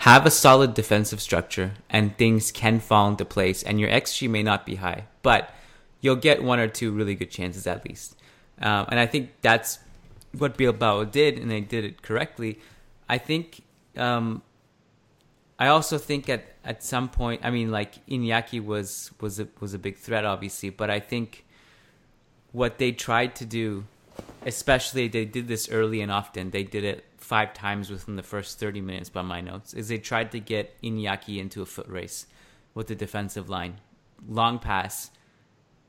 have a solid defensive structure, and things can fall into place, and your xG may not be high, but you'll get one or two really good chances at least, um, and I think that's what Bilbao did, and they did it correctly. I think. Um, I also think at, at some point, I mean, like Iñaki was was a, was a big threat, obviously, but I think what they tried to do, especially they did this early and often, they did it five times within the first thirty minutes by my notes, is they tried to get Iñaki into a foot race with the defensive line, long pass,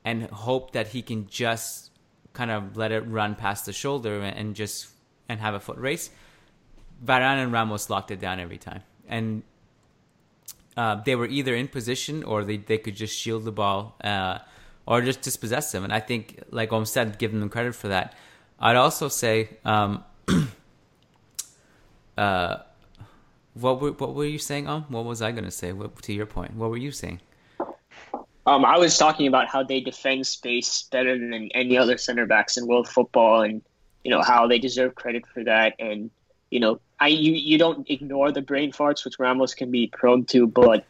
and hope that he can just kind of let it run past the shoulder and just and have a foot race. Varane and Ramos locked it down every time, and uh, they were either in position or they, they could just shield the ball uh, or just dispossess them. And I think, like Om said, giving them credit for that. I'd also say, um, [CLEARS THROAT] uh, what were what were you saying, Om? What was I going to say? What, to your point, what were you saying? Um, I was talking about how they defend space better than any other center backs in world football, and you know how they deserve credit for that. And you know, I you you don't ignore the brain farts which Ramos can be prone to, but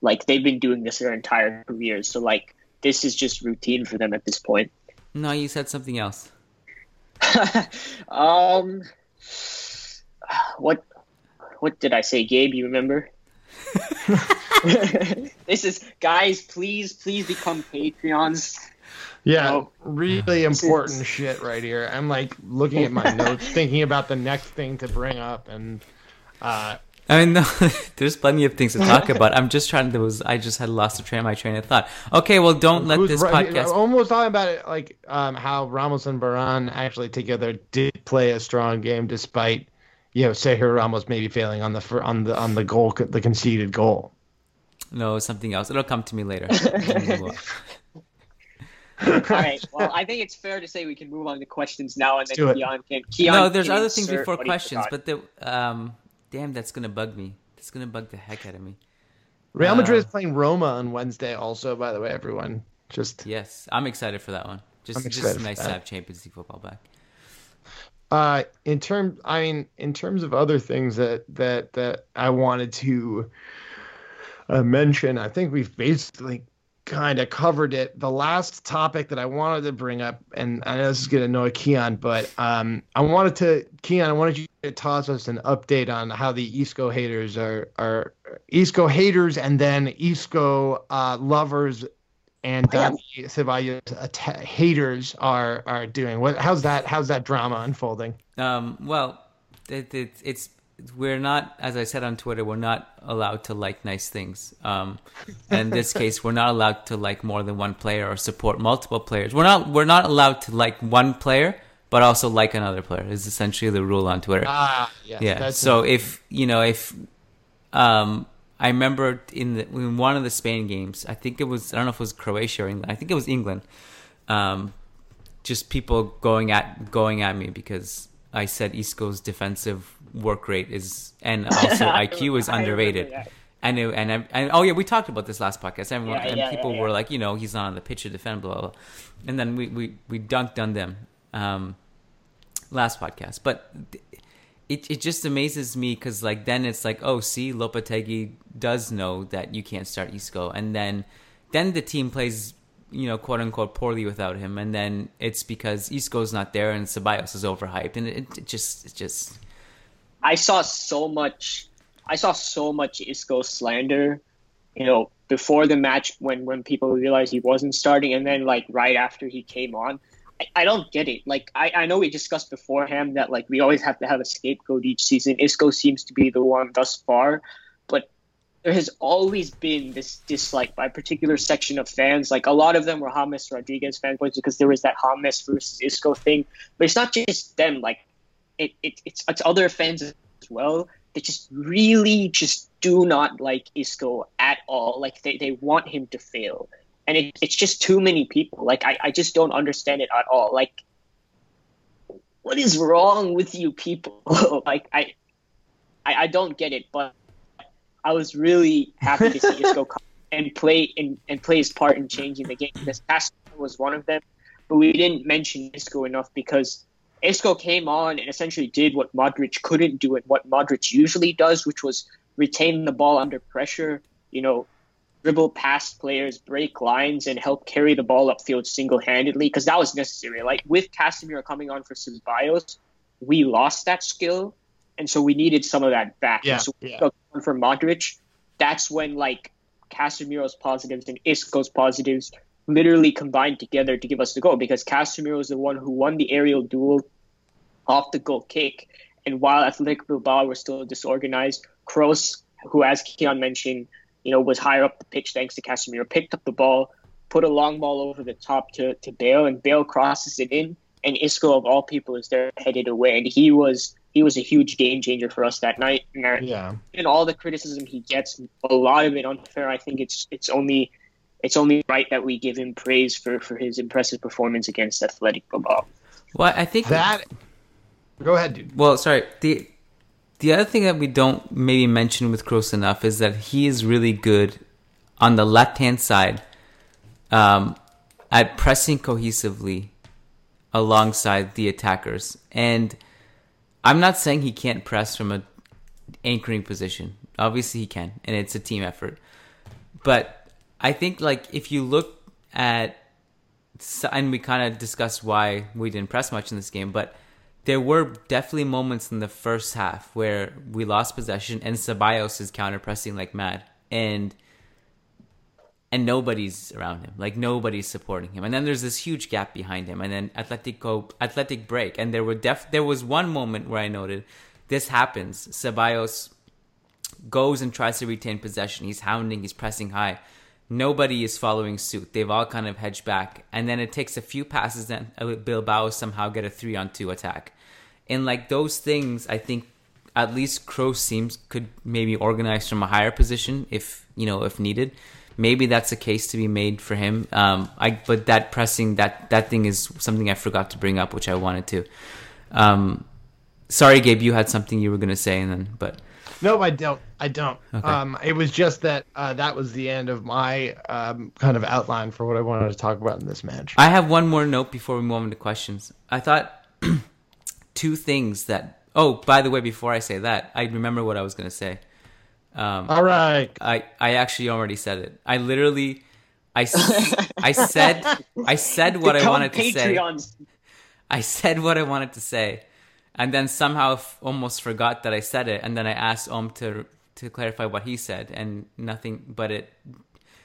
like they've been doing this their entire careers, so like this is just routine for them at this point. No, you said something else. [LAUGHS] um, [SIGHS] what what did I say, Gabe? You remember? [LAUGHS] this is guys. Please, please become Patreons. Yeah, Oh. really important shit right here. I'm like looking at my [LAUGHS] notes, thinking about the next thing to bring up, and uh, I mean, no, [LAUGHS] there's plenty of things to talk about. I'm just trying to. Was I just had lost the train, my train of thought? Okay, well, don't let who's this right- podcast. almost talking about it like um, how Ramos and Varane actually together did play a strong game despite you know Sergio Ramos maybe failing on the fir- on the on the goal the conceded goal. No, something else. It'll come to me later. [LAUGHS] All right. Well, I think it's fair to say we can move on to questions now, and then. Kiyan can. Kiyan no, there's can other things before questions, but the um, damn, that's gonna bug me. That's gonna bug the heck out of me. Real Madrid is Uh, playing Roma on Wednesday. Also, by the way, everyone just Yes, I'm excited for that one. Just, just excited nice for to have Champions League football back. Uh, in terms, I mean, in terms of other things that that that I wanted to uh, mention, I think we've basically kind of covered it. The last topic that I wanted to bring up, and I know this is going to annoy Kiyan, but um, I wanted to, Kiyan, I wanted you to toss us an update on how the Isco haters are are Isco haters, and then Isco uh, lovers. And Yeah. Dani Ceballos atta- haters are are doing. What? How's that? How's that drama unfolding? Um, well, it, it, it's we're not, as I said on Twitter, we're not allowed to like nice things. Um, and in this [LAUGHS] case, we're not allowed to like more than one player or support multiple players. We're not we're not allowed to like one player, but also like another player. Is essentially the rule on Twitter. Ah, yes, yeah. So if you know if um I remember in the in one of the Spain games, I think it was I don't know if it was Croatia or England. I think it was England. Um, just people going at going at me because I said Isco's defensive work rate is and [LAUGHS] also IQ is I underrated. And, it, and and oh yeah, we talked about this last podcast. Everyone, Yeah, and yeah, people yeah, were like, you know, he's not on the pitch to defend, blah blah. blah. And then we we we dunked on them um, last podcast, but th- it it just amazes me because like then it's like, oh, see, Lopetegui does know that you can't start Isco, and then then the team plays you know quote unquote poorly without him, and then it's because Isco's not there and Ceballos is overhyped, and it, it just it just I saw so much. I saw so much Isco slander, you know, before the match when when people realized he wasn't starting, and then like right after he came on. I, don't get it. Like I, I know we discussed beforehand that like we always have to have a scapegoat each season. Isco seems to be the one thus far, but there has always been this dislike by a particular section of fans. Like a lot of them were James Rodriguez fanboys because there was that James versus Isco thing. But it's not just them. Like it, it it's it's other fans as well that just really just do not like Isco at all. Like they, they want him to fail. And it, it's just too many people. Like I, I just don't understand it at all. Like what is wrong with you people? [LAUGHS] like I, I I don't get it, but I was really happy to see Isco [LAUGHS] come and play and, and play his part in changing the game because Casemiro was one of them. But we didn't mention Isco enough because Isco came on and essentially did what Modric couldn't do and what Modric usually does, which was retain the ball under pressure, you know, dribble past players, break lines, and help carry the ball upfield single handedly because that was necessary. Like with Casemiro coming on for Ceballos, we lost that skill, and so we needed some of that back. Yeah, so yeah. for Modric, that's when like Casemiro's positives and Isco's positives literally combined together to give us the goal because Casemiro is the one who won the aerial duel off the goal kick. And while Athletic Bilbao were still disorganized, Kroos, who as Kiyan mentioned, you know, was higher up the pitch thanks to Casemiro, picked up the ball, put a long ball over the top to, to Bale, and Bale crosses it in, and Isco of all people is there headed away. And he was he was a huge game changer for us that night. And, our- Yeah. and all the criticism he gets, a lot of it unfair. I think it's it's only it's only right that we give him praise for, for his impressive performance against Athletic Bilbao. Well, I think That. Go ahead, dude. Well, sorry. The the other thing that we don't maybe mention with Kroos enough is that he is really good on the left hand side um, at pressing cohesively alongside the attackers. And I'm not saying he can't press from a anchoring position. Obviously he can, and it's a team effort. But I think like if you look at and we kind of discussed why we didn't press much in this game, but there were definitely moments in the first half where we lost possession and Ceballos is counter pressing like mad and and nobody's around him. Like nobody's supporting him. And then there's this huge gap behind him and then Atletico Athletic break. And there were def there was one moment where I noted this happens. Ceballos goes and tries to retain possession. He's hounding he's pressing high. Nobody is following suit. They've all kind of hedged back. And then it takes a few passes and Bilbao somehow get a 3 on 2 attack and like those things I think at least Kroos seems could maybe organize from a higher position if you know if needed. Maybe that's a case to be made for him. Um, I but that pressing that that thing is something I forgot to bring up, which I wanted to. Um, sorry, Gabe, you had something you were gonna say, and then but No, I don't. I don't. Okay. Um, it was just that uh, that was the end of my um, kind of outline for what I wanted to talk about in this match. I have one more note before we move on to questions. I thought [CLEARS THROAT] two things that. Oh, by the way, before I say that, I remember what I was gonna say. Um, All right. I, I actually already said it. I literally, I, [LAUGHS] I said, I said what I Become wanted to say. Patreons. I said what I wanted to say, and then somehow f- almost forgot that I said it. And then I asked Om to to clarify what he said, and nothing but it.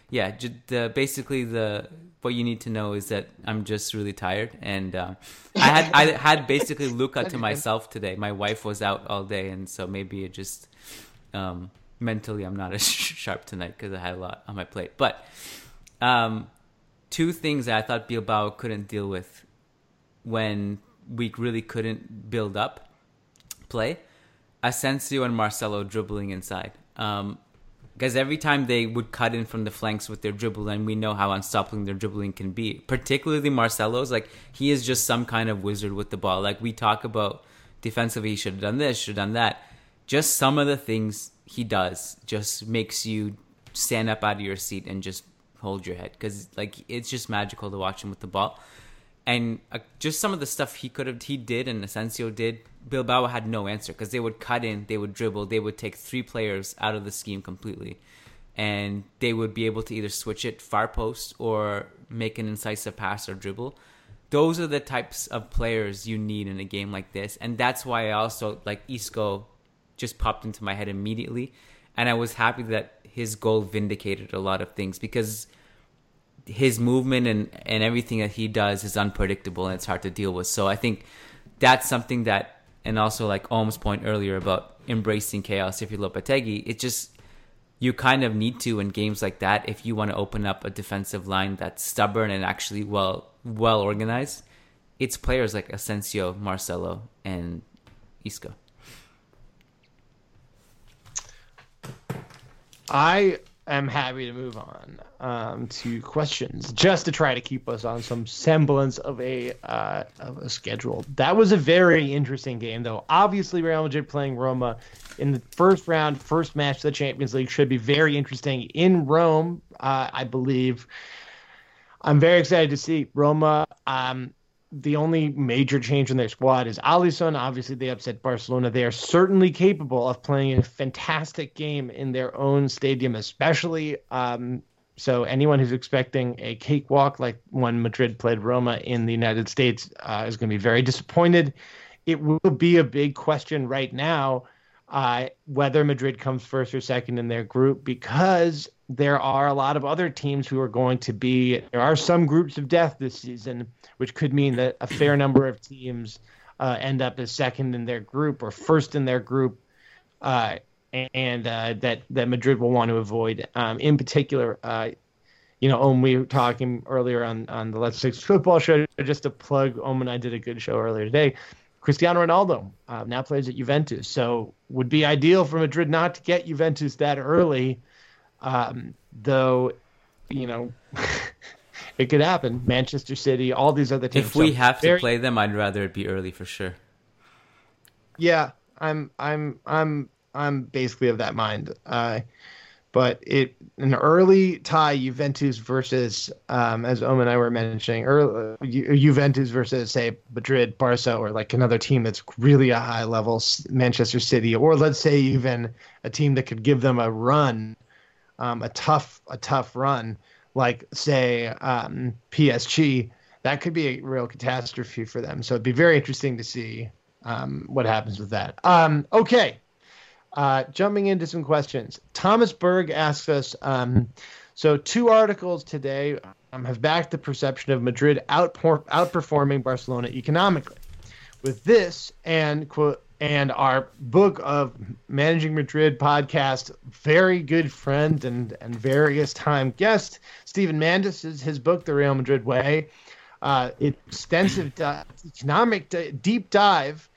Yeah, j- the basically the what you need to know is that I'm just really tired, and um, I had I had basically [LAUGHS] Luca to myself today. My wife was out all day, and so maybe it just um, mentally I'm not [LAUGHS] as sharp tonight because I had a lot on my plate. But um, two things that I thought Bilbao couldn't deal with when we really couldn't build up play. Asensio and Marcelo dribbling inside. Um, because every time they would cut in from the flanks with their dribble, and we know how unstoppable their dribbling can be. Particularly Marcelo's, like he is just some kind of wizard with the ball. Like we talk about defensively, he should have done this, should have done that. Just some of the things he does just makes you stand up out of your seat and just hold your head because like it's just magical to watch him with the ball. And uh, just some of the stuff he could have, he did, and Asensio did. Bilbao had no answer because they would cut in, they would dribble, they would take three players out of the scheme completely, and they would be able to either switch it far post or make an incisive pass or dribble. Those are the types of players you need in a game like this, and that's why I also like Isco just popped into my head immediately, and I was happy that his goal vindicated a lot of things because his movement and, and everything that he does is unpredictable and it's hard to deal with. So I think that's something that, and also like Om's point earlier about embracing chaos if you Lopetegui, it just, you kind of need to in games like that if you want to open up a defensive line that's stubborn and actually well well organized. It's players like Asensio, Marcelo, and Isco. I am happy to move on um, to questions, just to try to keep us on some semblance of a uh, of a schedule. That was a very interesting game, though. Obviously, Real Madrid playing Roma in the first round, first match of the Champions League should be very interesting in Rome. Uh, I believe. I'm very excited to see Roma. Um, the only major change in their squad is Alisson. Obviously, they upset Barcelona. They are certainly capable of playing a fantastic game in their own stadium, especially. Um, so, anyone who's expecting a cakewalk like when Madrid played Roma in the United States uh, is going to be very disappointed. It will be a big question right now uh, whether Madrid comes first or second in their group because there are a lot of other teams who are going to be. There are some groups of death this season, which could mean that a fair number of teams uh, end up as second in their group or first in their group, uh, and uh, that that Madrid will want to avoid. Um, in particular, uh, you know, Owen, we were talking earlier on on the Let's Six Football Show. Just to plug, Owen and I did a good show earlier today. Cristiano Ronaldo uh, now plays at Juventus, so would be ideal for Madrid not to get Juventus that early. Um, though, you know, [LAUGHS] it could happen. Manchester City, all these other teams. If we So have to play them, I'd rather it be early for sure. yeah, I'm, I'm, I'm, I'm basically of that mind. Uh, but it an early tie Juventus versus um, as Om and I were mentioning early, Ju- Juventus versus say Madrid, Barca, or like another team that's really a high level Manchester City, or let's say even a team that could give them a run, um, a tough a tough run, like say um, PSG. That could be a real catastrophe for them. So it'd be very interesting to see um, what happens with that. Um, okay, uh, jumping into some questions. Thomas Berg asks us um, so, two articles today um, have backed the perception of Madrid outperforming Barcelona economically. With this and quote and our book of Managing Madrid podcast, very good friend and and various time guest Steven Mandis is his book, The Real Madrid Way. Uh, extensive di- economic di- deep dive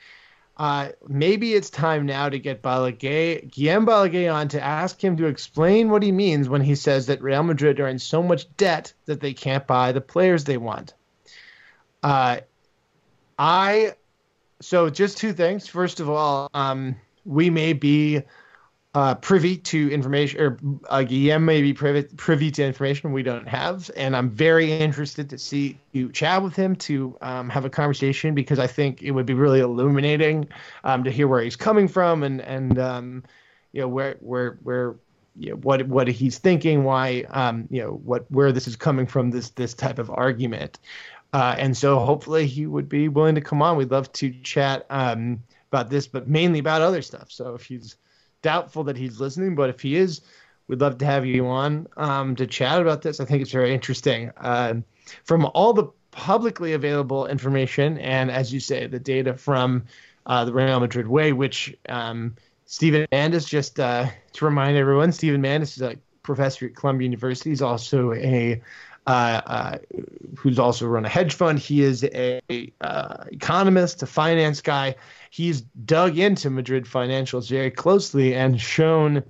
uh, maybe it's time now to get Balagué, Guillem Balagué on to ask him to explain what he means when he says that Real Madrid are in so much debt that they can't buy the players they want. Uh, I so just two things. First of all, um, we may be uh, privy to information, or uh, Guillem may be privy, privy to information we don't have, and I'm very interested to see you chat with him to um, have a conversation because I think it would be really illuminating um, to hear where he's coming from and and um, you know where where where you know, what what he's thinking, why um, you know what where this is coming from this this type of argument, uh, and so hopefully he would be willing to come on. We'd love to chat um, about this, but mainly about other stuff. So if he's doubtful that he's listening, but if he is, we'd love to have you on um, to chat about this. I think it's very interesting. Um from all the publicly available information, and as you say, the data from uh, the Real Madrid Way, which um, Steven Mandis, just uh, to remind everyone, Steven Mandis is a professor at Columbia University. He's also a uh, uh, who's also run a hedge fund. He is a uh, economist, a finance guy. He's dug into Madrid financials very closely and shown,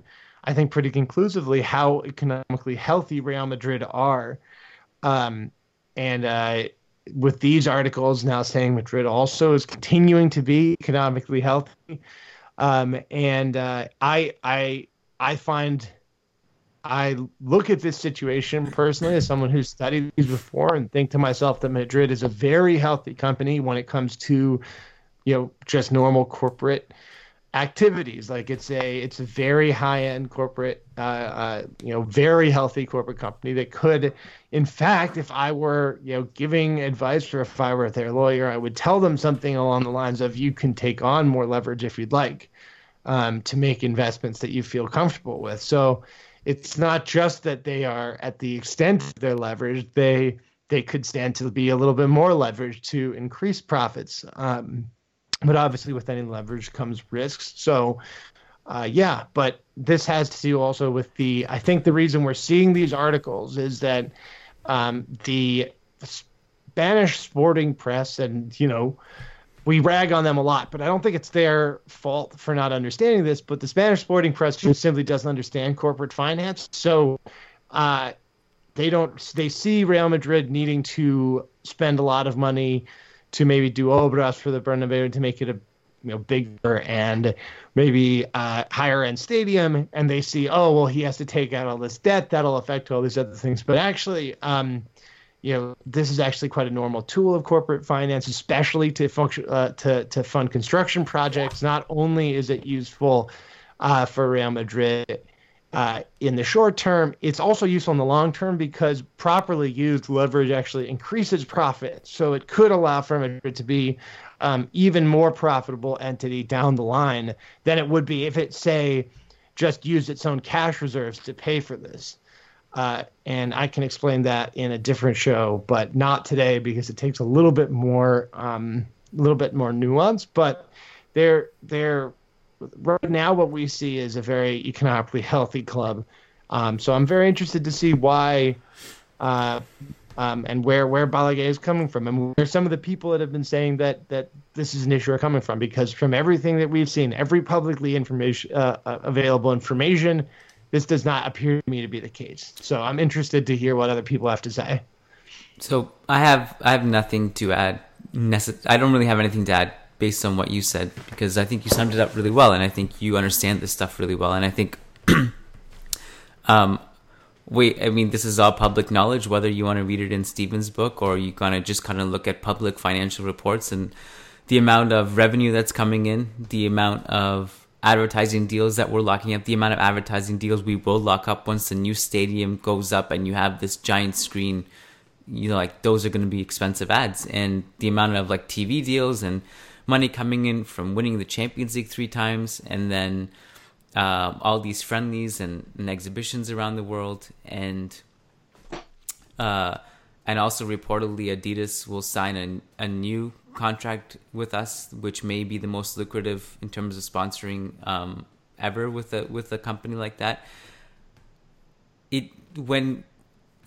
I think, pretty conclusively how economically healthy Real Madrid are. Um, and uh, with these articles now saying Madrid also is continuing to be economically healthy, um, and uh, I I I find I look at this situation personally as someone who's studied these before and think to myself that Madrid is a very healthy company when it comes to, you know, just normal corporate activities. Like it's a it's a very high end corporate, uh, uh, you know, very healthy corporate company that could, in fact, if I were you know giving advice or if I were their lawyer, I would tell them something along the lines of you can take on more leverage if you'd like um, to make investments that you feel comfortable with. So it's not just that they are at the extent of their leverage; they they could stand to be a little bit more leveraged to increase profits. Um, but obviously, with any leverage comes risks. So, uh, yeah, but this has to do also with the. I think the reason we're seeing these articles is that um, the Spanish sporting press and you know we rag on them a lot, but I don't think it's their fault for not understanding this. But the Spanish sporting press just simply doesn't understand corporate finance, so uh, they don't. They see Real Madrid needing to spend a lot of money to maybe do obras for the Bernabeu to make it a you know bigger and maybe uh, higher end stadium, and they see, oh well, he has to take out all this debt that'll affect all these other things. But actually, um, you know, this is actually quite a normal tool of corporate finance, especially to function uh, to to fund construction projects. Not only is it useful uh, for Real Madrid uh, in the short term, it's also useful in the long term because properly used leverage actually increases profit. So it could allow for Madrid to be um, even more profitable entity down the line than it would be if it say just used its own cash reserves to pay for this. Uh, and I can explain that in a different show, but not today because it takes a little bit more, um, a little bit more nuance. But they're they're right now what we see is a very economically healthy club. Um, so I'm very interested to see why uh, um, and where where Balagué is coming from, and where some of the people that have been saying that that this is an issue are coming from. Because from everything that we've seen, every publicly information uh, uh, available information, this does not appear to me to be the case. So I'm interested to hear what other people have to say. So I have I have nothing to add. I don't really have anything to add based on what you said because I think you summed it up really well, and I think you understand this stuff really well, and I think. [CLEARS THROAT] um, wait, I mean, this is all public knowledge, whether you want to read it in Steven's book or you kind of just kind of look at public financial reports and the amount of revenue that's coming in, the amount of advertising deals that we're locking up, the amount of advertising deals we will lock up once the new stadium goes up and you have this giant screen. You know, like those are going to be expensive ads, and the amount of like TV deals and money coming in from winning the Champions League three times, and then uh, all these friendlies and, and, exhibitions around the world, and uh, and also reportedly Adidas will sign a, a new contract with us, which may be the most lucrative in terms of sponsoring um, ever with a with a company like that. It when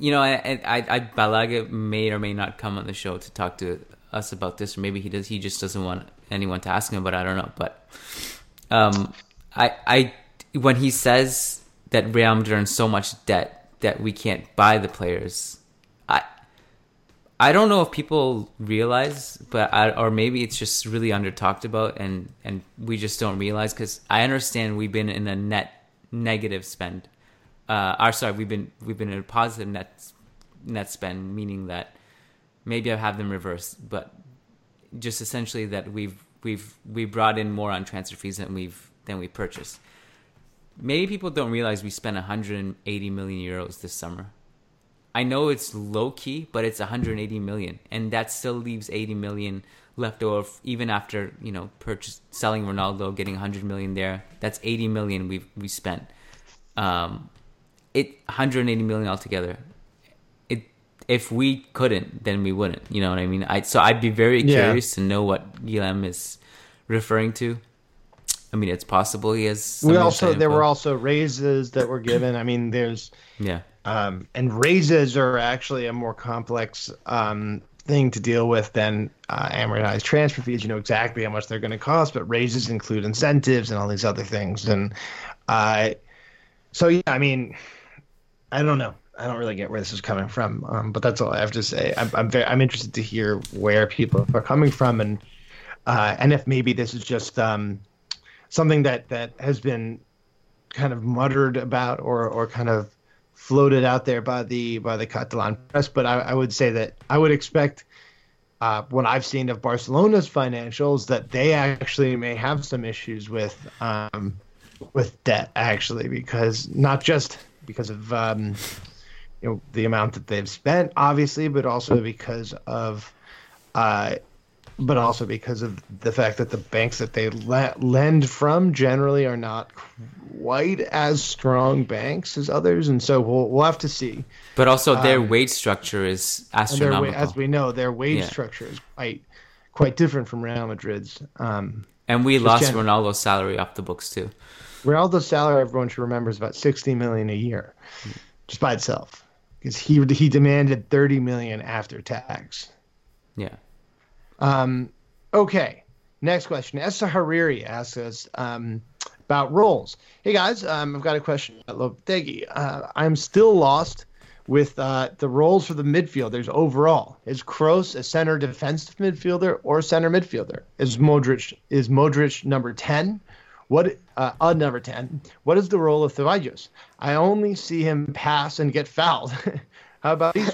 you know, I, I, I Balagué may or may not come on the show to talk to us about this, or maybe he does. He just doesn't want anyone to ask him, but I don't know. But um, I, I, when he says that Real Madrid are in so much debt that we can't buy the players, I, I don't know if people realize, but I, or maybe it's just really under talked about, and and we just don't realize because I understand we've been in a net negative spend. Uh, or sorry, we've been we've been in a positive net net spend, meaning that maybe I have them reversed, but just essentially that we've we've we brought in more on transfer fees than we've than we purchased. Maybe people don't realize we spent 180 million euros this summer. I know it's low key, but it's 180 million, and that still leaves 80 million left over even after you know purchase selling Ronaldo, getting 100 million there. That's 80 million we've we spent. Um, it 180 million altogether. It if we couldn't, then we wouldn't. You know what I mean? I so I'd be very Yeah. curious to know what Guillem is referring to. I mean, it's possible he has. we also there were also raises that were given. I mean, there's yeah. Um, and raises are actually a more complex um, thing to deal with than uh, amortized transfer fees. You know exactly how much they're going to cost, but raises include incentives and all these other things. And uh, so yeah, I mean, I don't know. I don't really get where this is coming from, um, but that's all I have to say. I'm I'm, very, I'm interested to hear where people are coming from and uh, and if maybe this is just um, something that that has been kind of muttered about or or kind of floated out there by the by the Catalan press. But I, I would say that I would expect uh, what I've seen of Barcelona's financials that they actually may have some issues with um, with debt actually because not just because of um, you know the amount that they've spent obviously, but also because of uh, but also because of the fact that the banks that they le- lend from generally are not quite as strong banks as others, and so we'll we'll have to see. But also, their Um, wage structure is And their, astronomical. as we know, their wage Yeah. structure is quite quite different from Real Madrid's. Um, and we lost Ronaldo's salary off the books too. Ronaldo's salary, everyone should remember, is about sixty million a year, just by itself, because he he demanded thirty million after tax. Yeah. Um, okay, Next question. Esther Hariri asks us um, about roles. Hey guys, um, I've got a question about Lopetegui. Uh, I'm still lost with uh, the roles for the midfielders overall. Is Kroos a center defensive midfielder or center midfielder? Is Modric is Modric number ten? What uh, a number ten? What is the role of Ceballos? I only see him pass and get fouled. [LAUGHS] How about [LAUGHS] these?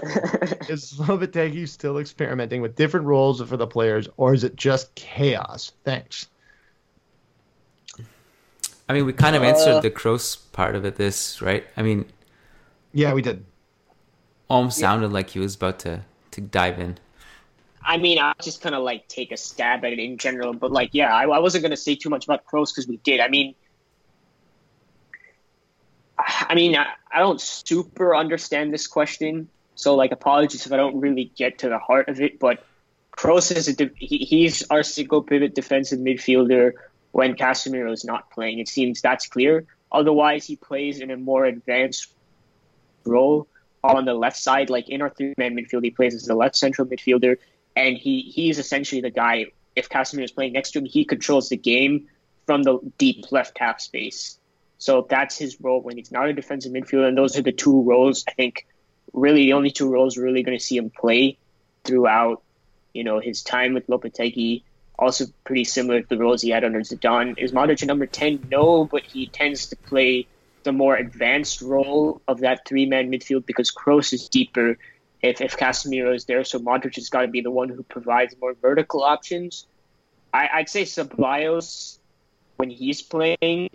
is Lopetegui still experimenting with different roles for the players, or is it just chaos? Thanks. I mean, we kind of answered Uh, the Kroos part of it. This right? I mean, Yeah, we did. almost sounded like he was about to to dive in. I mean, I just kind of like take a stab at it in general, but like, yeah, I, I wasn't gonna say too much about Kroos because we did. I mean, I mean, I, I don't super understand this question, so like, apologies if I don't really get to the heart of it. But Kroos is a he, he's our single pivot defensive midfielder when Casemiro is not playing. It seems that's clear. Otherwise, he plays in a more advanced role on the left side, like in our three man midfield, he plays as the left central midfielder, and he he's essentially the guy. If Casemiro is playing next to him, he controls the game from the deep left half space. So that's his role when he's not a defensive midfielder, and those are the two roles I think really the only two roles we're really going to see him play throughout. You know his time with Lopetegui, also pretty similar to the roles he had under Zidane. Is Modric a number ten? No, but he tends to play the more advanced role of that three man midfield because Kroos is deeper if, if Casemiro is there. So Modric has got to be the one who provides more vertical options. I, I'd say Ceballos, when he's playing,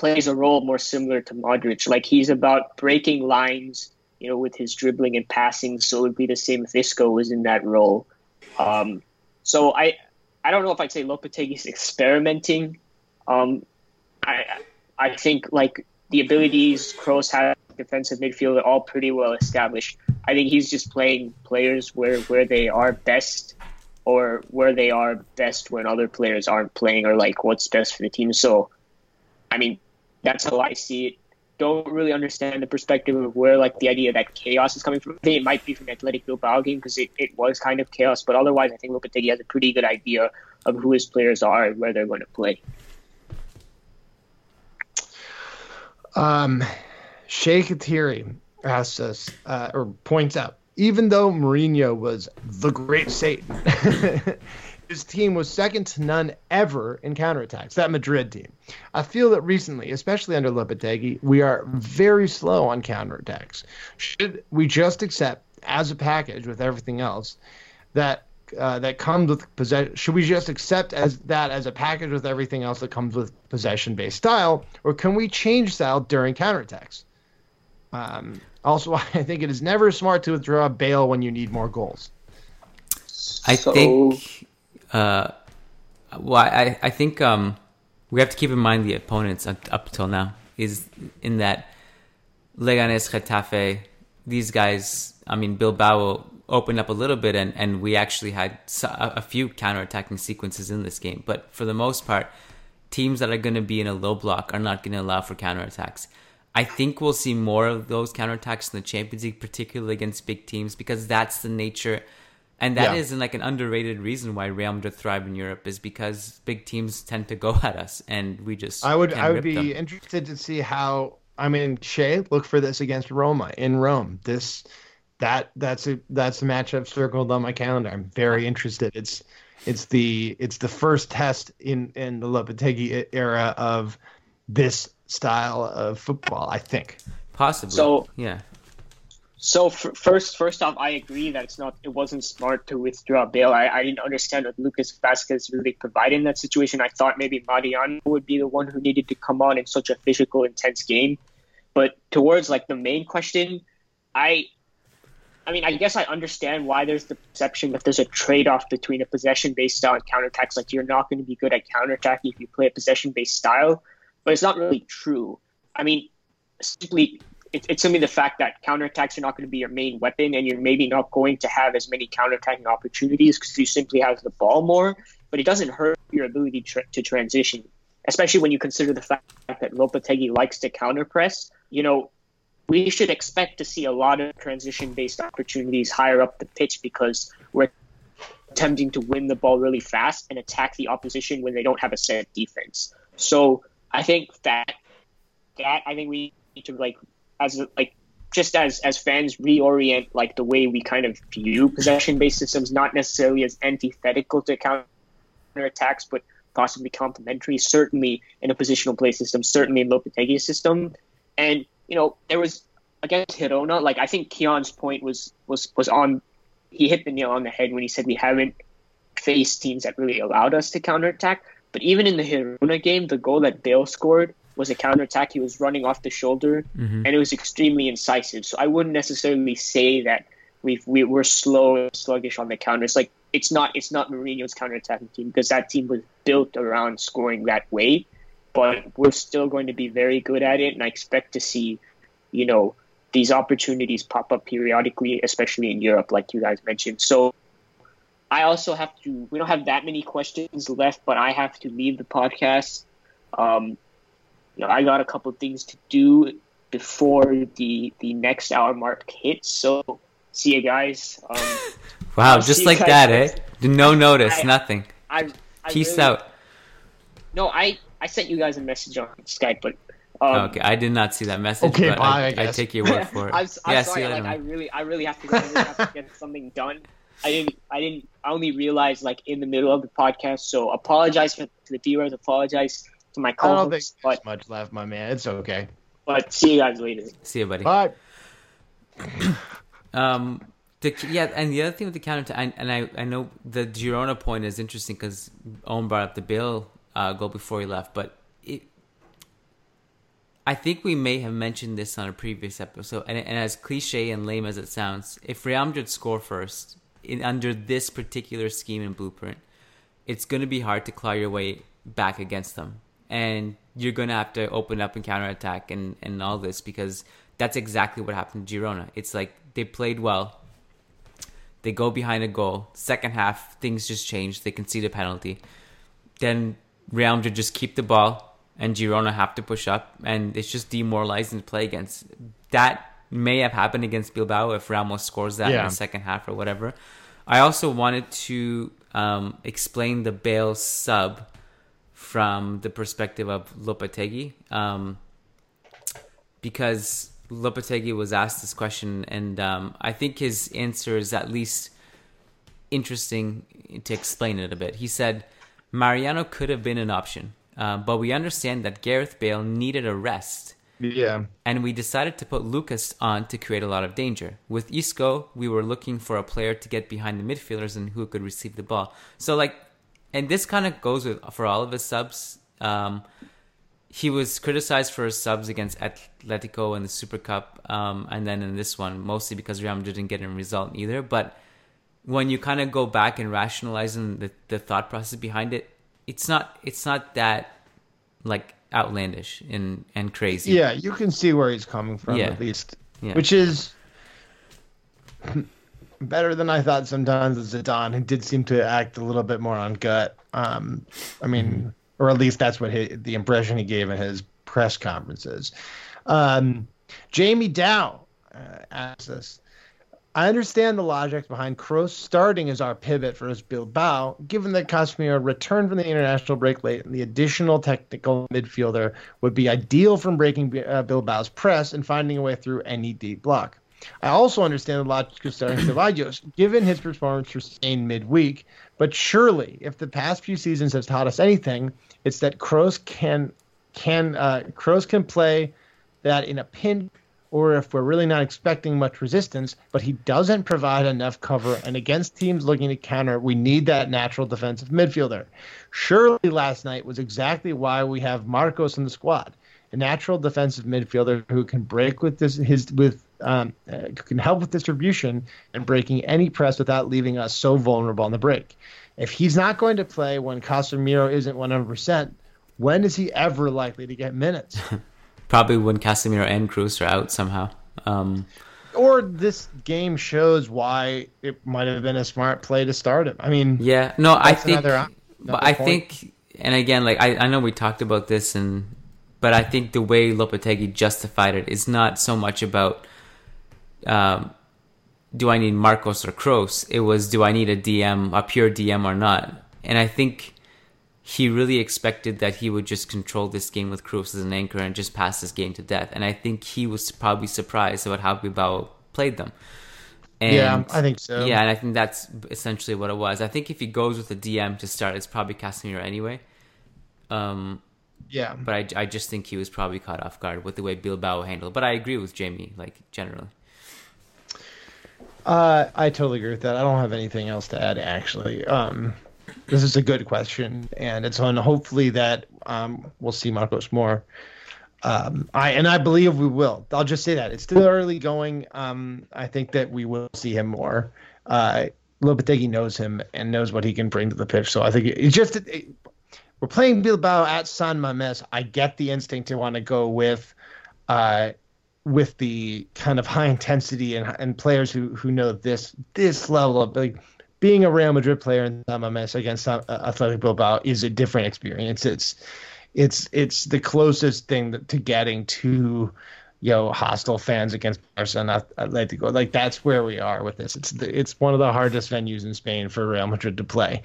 plays a role more similar to Modric. Like he's about breaking lines, you know, with his dribbling and passing. So it would be the same if Isco was in that role. Um, so I, I don't know if I'd say Lopetegui's [LAUGHS] experimenting. Um, I, I think like the abilities Kroos has defensive midfield are all pretty well established. I think he's just playing players where where they are best or where they are best when other players aren't playing or like what's best for the team. So I mean, that's how I see it. Don't really understand the perspective of where like the idea that chaos is coming from. I think it might be from the Athletic Bilbao game because it, it was kind of chaos, but otherwise I think Lopetegui has a pretty good idea of who his players are and where they're going to play. Um, Sheikh Atiri asks us, uh, or points out, even though Mourinho was the great Satan, [LAUGHS] his team was second to none ever in counterattacks, that Madrid team. I feel that recently, especially under Lopetegui, we are very slow on counterattacks. Should we just accept, as a package with everything else, that uh, that comes with possession. Should we just accept as that as a package with everything else that comes with possession-based style, or can we change style during counterattacks? Um, also, [LAUGHS] I think it is never smart to withdraw Bale when you need more goals. I So- think, uh, well, I, I think um, we have to keep in mind the opponents up, up till now is in that Leganes, Getafe, these guys. I mean, Bilbao opened up a little bit, and, and we actually had a few counterattacking sequences in this game. But for the most part, teams that are going to be in a low block are not going to allow for counterattacks. I think we'll see more of those counterattacks in the Champions League, particularly against big teams, because that's the nature. And that Yeah. not like an underrated reason why Real Madrid thrive in Europe is because big teams tend to go [LAUGHS] at us, and we just I would can't I would be them. interested to see how. I mean, Shea, look for this against Roma in Rome. This that that's a that's a matchup circled on my calendar. I'm very interested. It's it's the it's the first test in in the Lopetegui era of this style of football. I think. possibly. So- yeah, So f- first, first off, I agree that it's not, it wasn't smart to withdraw Bale. I, I didn't understand what Lucas Vázquez really provided in that situation. I thought maybe Mariano would be the one who needed to come on in such a physical, intense game. But towards like the main question, I, I mean, I guess I understand why there's the perception that there's a trade-off between a possession-based style and counterattacks. Like you're not going to be good at counterattacking if you play a possession-based style, but it's not really true. I mean, simply it, it's simply the fact that counterattacks are not going to be your main weapon, and you're maybe not going to have as many counterattacking opportunities because you simply have the ball more. But it doesn't hurt your ability to, to transition, especially when you consider the fact that Lopetegui likes to counterpress. You know, we should expect to see a lot of transition-based opportunities higher up the pitch because we're attempting to win the ball really fast and attack the opposition when they don't have a set defense. So I think that that I think we need to like as like just as as fans reorient like the way we kind of view possession based systems, not necessarily as antithetical to counter attacks, but possibly complementary. Certainly in a positional play system, certainly in Lopetegui's system, and you know there was against Girona. Like I think Kiyan's point was was was on. He hit the nail on the head when he said we haven't faced teams that really allowed us to counterattack. But even in the Girona game, the goal that Bale scored was a counterattack. He was running off the shoulder, Mhm. and it was extremely incisive. So I wouldn't necessarily say that we've, we we're slow and sluggish on the counter. It's like it's not it's not Mourinho's counterattacking team because that team was built around scoring that way. But we're still going to be very good at it, and I expect to see, you know, these opportunities pop up periodically, especially in Europe, like you guys mentioned. So I also have to. We don't have that many questions left, but I have to leave the podcast. Um, you know, I got a couple things to do before the the next hour mark hits. So see you guys. Um, [LAUGHS] Wow, I'll just like that, next- eh? No notice, I- nothing. I, I Peace really- out. No, I I sent you guys a message on Skype, but um, okay, I did not see that message, Okay, but bye, I I, I take your word [LAUGHS] for it. I'm, I'm yeah, sorry. see you Like later. I really, I really have to, go. Really have to get [LAUGHS] something done. I didn't, I didn't, I only realized like in the middle of the podcast. So apologize for to the viewers. Apologize to my I don't think co-hosts. But much left, my man. It's okay. but see you guys later. See you, buddy. Bye. [COUGHS] Um, the, yeah, and the other thing with the counter, and, and I, I know the Girona point is interesting because Om brought up the Bill uh, goal before he left, but it, I think we may have mentioned this on a previous episode, and, and as cliche and lame as it sounds, if Real Madrid score first in under this particular scheme and blueprint, it's going to be hard to claw your way back against them, and you're going to have to open up and counterattack and and all this because that's exactly what happened to Girona. It's like they played well. They go behind a goal. Second half, things just change. They concede a penalty. Then Real Madrid just keep the ball, and Girona have to push up, and it's just demoralizing to play against. That may have happened against Bilbao if Ramos scores that in the second half or whatever. I also wanted to um, explain the Bale sub from the perspective of Lopetegui. Um, because Lopetegui was asked this question, and um, I think his answer is at least interesting to explain it a bit. He said, Mariano could have been an option, uh, but we understand that Gareth Bale needed a rest. Yeah. And we decided to put Lucas on to create a lot of danger. With Isco, we were looking for a player to get behind the midfielders and who could receive the ball. So, like, and this kind of goes with for all of his subs. Um, he was criticized for his subs against Atletico in the Super Cup, um, and then in this one, mostly because Real Madrid didn't get a result either. But when you kind of go back and rationalizing the, the thought process behind it, it's not it's not that like outlandish and and crazy. Yeah, you can see where he's coming from Yeah. at least, Yeah. which is better than I thought. Sometimes with Zidane, he did seem to act a little bit more on gut. Um, I mean, or at least that's what he, the impression he gave in his press conferences. Um, Jamie Dow uh, asks us. I understand the logic behind Kroos starting as our pivot for his Bilbao, given that Casemiro returned from the international break late and the additional technical midfielder would be ideal from breaking uh, Bilbao's press and finding a way through any deep block. I also understand the logic of starting given his performance sustained midweek, but surely, if the past few seasons have taught us anything, it's that Kroos can can uh, Kroos can play that in a pinch or if we're really not expecting much resistance, but he doesn't provide enough cover. And against teams looking to counter, we need that natural defensive midfielder. Surely last night was exactly why we have Marcos in the squad, a natural defensive midfielder who can break with this his with um, uh, can help with distribution and breaking any press without leaving us so vulnerable on the break. If he's not going to play when Casemiro isn't 100%, when is he ever likely to get minutes? [LAUGHS] Probably when Casemiro and Kroos are out somehow. Um, or this game shows why it might have been a smart play to start him. I mean, yeah, no, I think, another op- but I point. think, and again, like I, I know we talked about this, and but I think the way Lopetegui justified it is not so much about um, do I need Marcos or Kroos? It was do I need a DM, a pure DM or not? And I think he really expected that he would just control this game with Kroos as an anchor and just pass this game to death. And I think he was probably surprised about how Bilbao played them. And Yeah, I think so. Yeah, and I think that's essentially what it was. I think if he goes with a DM to start, it's probably Casemiro anyway. Um, Yeah. but I, I just think he was probably caught off guard with the way Bilbao handled. But I agree with Jamie, like generally. Uh, I totally agree with that. I don't have anything else to add. Actually, um, this is a good question, and it's on. Hopefully, that um, we'll see Marcos more. Um, I and I believe we will. I'll just say that it's still early going. Um, I think that we will see him more. Uh, Lopetegui knows him and knows what he can bring to the pitch. So I think it's just it, we're playing Bilbao at San Mames. I get the instinct to want to go with. Uh, with the kind of high intensity and and players who who know this this level of like being a Real Madrid player in San Mamés against uh, Athletic Bilbao is a different experience. It's it's it's the closest thing to getting to you know hostile fans against Barca and Atletico. Like that's where we are with this. It's the, it's one of the hardest venues in Spain for Real Madrid to play.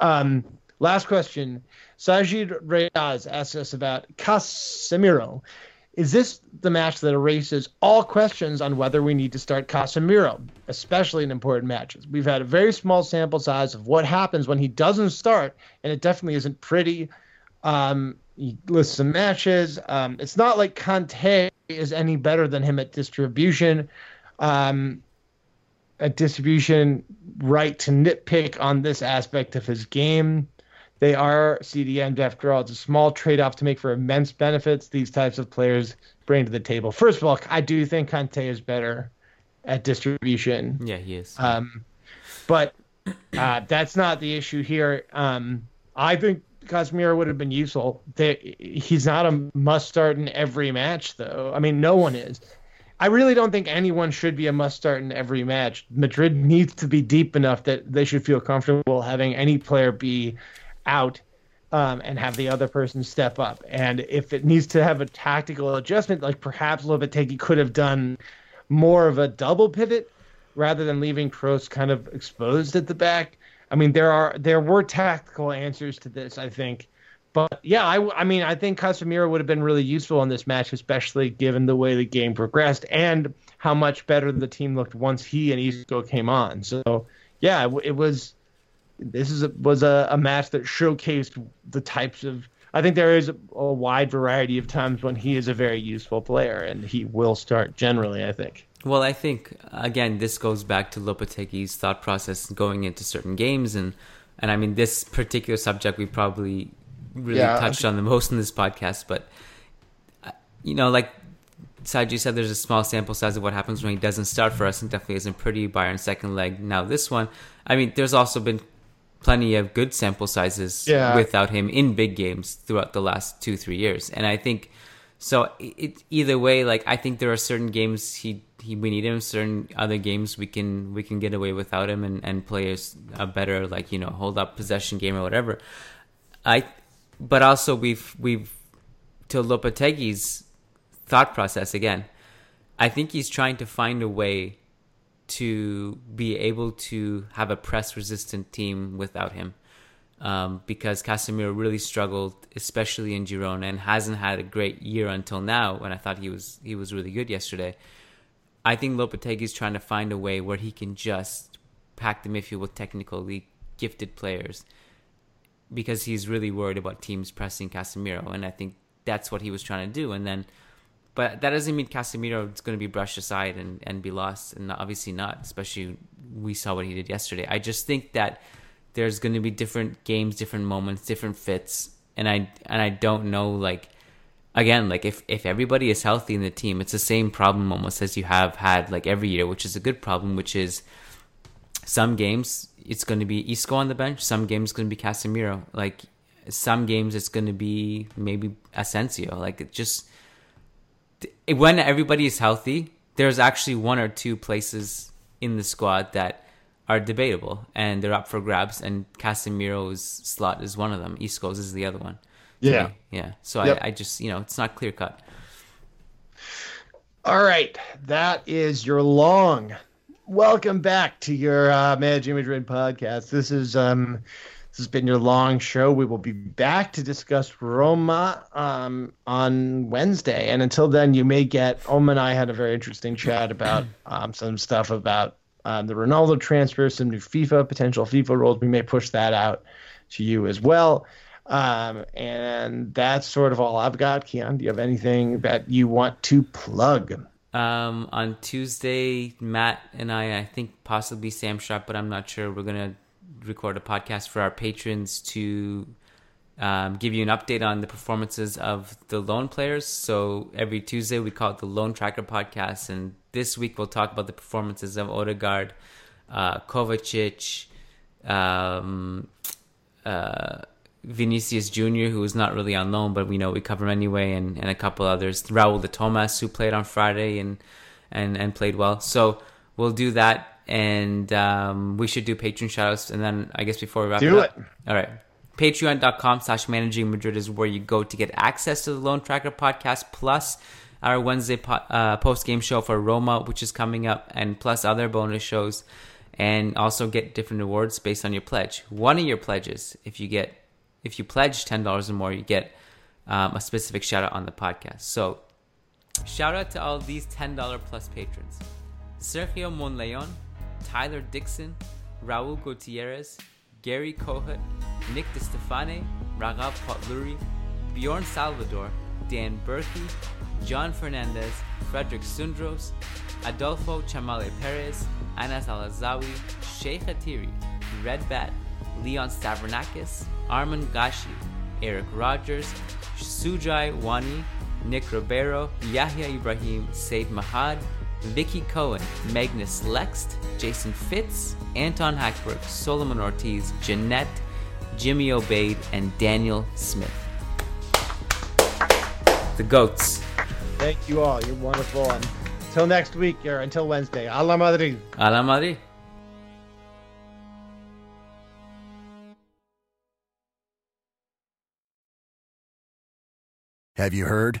Um, last question. Sajid Reyes asks us about Casemiro. Is this the match that erases all questions on whether we need to start Casemiro, especially in important matches? We've had a very small sample size of what happens when he doesn't start, and it definitely isn't pretty. Um, he lists some matches. Um, it's not like Kanté is any better than him at distribution. Um, at distribution, right to nitpick on this aspect of his game. They are CDM after all. It's a small trade off to make for immense benefits these types of players bring to the table. First of all, I do think Kanté is better at distribution. Yeah, he is. Um, but uh, that's not the issue here. Um, I think Casemiro would have been useful. They, he's not a must start in every match, though. I mean, no one is. I really don't think anyone should be a must start in every match. Madrid needs to be deep enough that they should feel comfortable having any player be out um, and have the other person step up. And if it needs to have a tactical adjustment, like perhaps Lopetegui could have done more of a double pivot rather than leaving Kroos kind of exposed at the back. I mean, there are there were tactical answers to this, I think. But yeah, I, I mean, I think Casemiro would have been really useful in this match, especially given the way the game progressed and how much better the team looked once he and Isco came on. So yeah, it, it was this is a, was a, a match that showcased the types of. I think there is a, a wide variety of times when he is a very useful player, and he will start generally. I think. Well, I think again, this goes back to Lopetegui's thought process going into certain games, and and I mean this particular subject we probably really Yeah. touched on the most in this podcast, but uh, you know, like Saji said, there's a small sample size of what happens when he doesn't start for us, and definitely isn't pretty. Bayern second leg. Now this one, I mean, there's also been plenty of good sample sizes Yeah. without him in big games throughout the last two three years, and I think so. It, either way, like I think there are certain games he, he we need him. Certain other games we can we can get away without him and and play a better like you know hold up possession game or whatever. I, but also we've we've to Lopetegui's thought process again. I think he's trying to find a way to be able to have a press resistant team without him. Um, because Casemiro really struggled, especially in Girona, and hasn't had a great year until now. When I thought he was he was really good yesterday, I think is trying to find a way where he can just pack the midfield with technically gifted players, because he's really worried about teams pressing Casemiro, and I think that's what he was trying to do. And then, but that doesn't mean Casemiro is going to be brushed aside and, and be lost, and obviously not. Especially we saw what he did yesterday. I just think that there's going to be different games, different moments, different fits, and I and I don't know like again like if if everybody is healthy in the team, it's the same problem almost as you have had like every year, which is a good problem, which is some games it's going to be Isco on the bench, some games going to be Casemiro, like some games it's going to be maybe Asensio, like it just when everybody is healthy, there's actually one or two places in the squad that are debatable and they're up for grabs. And Casemiro's slot is one of them. Isco's is the other one. Yeah. me. yeah. So Yep. I, I just you know it's not clear cut. All right, that is your long Welcome back to your uh, Managing Madrid podcast. This is um, this has been your long show. We will be back to discuss Roma um, on Wednesday, and until then, you may get. Om and I had a very interesting chat about um, some stuff about um, the Ronaldo transfer, some new FIFA potential FIFA roles. We may push that out to you as well. Um, and that's sort of all I've got. Kiyan, do you have anything that you want to plug? Um, on Tuesday, Matt and I, I think possibly Sam Sharp, but I'm not sure. We're gonna record a podcast for our patrons to um, give you an update on the performances of the loan players. So every Tuesday we call it the Loan Tracker Podcast, and this week we'll talk about the performances of Odegaard, uh, Kovacic, um, uh, Vinicius Jr., who is not really on loan, but we know we cover him anyway, and, and a couple others. Raul de Tomas, who played on Friday and and and played well. So we'll do that, and um, we should do Patreon shoutouts, and then I guess before we wrap Do it up, all right. Patreon.com slash managing Madrid is where you go to get access to the Loan Tracker podcast, plus our Wednesday po- uh, post game show for Roma, which is coming up, and plus other bonus shows, and also get different awards based on your pledge. One of your pledges, if you get if you pledge ten dollars or more, you get um, a specific shout out on the podcast. So, shout out to all these ten dollar plus patrons: Sergio Monleon, Tyler Dixon, Raul Gutierrez, Gary Kohut, Nick DeStefane, Raghav Potluri, Bjorn Salvador, Dan Berkey, John Fernandez, Frederick Sundros, Adolfo Chamale Perez, Anas Alazawi, Sheikh Atiri, Red Bat, Leon Stavronakis, Armand Gashi, Eric Rogers, Sujai Wani, Nick Ribeiro, Yahya Ibrahim, Said Mahad, Vicky Cohen, Magnus Lext, Jason Fitz, Anton Hackberg, Solomon Ortiz, Jeanette, Jimmy Obeid, and Daniel Smith. The GOATs. Thank you all. You're wonderful. And until next week, or until Wednesday, Hala Madrid. Hala Madrid. Have you heard?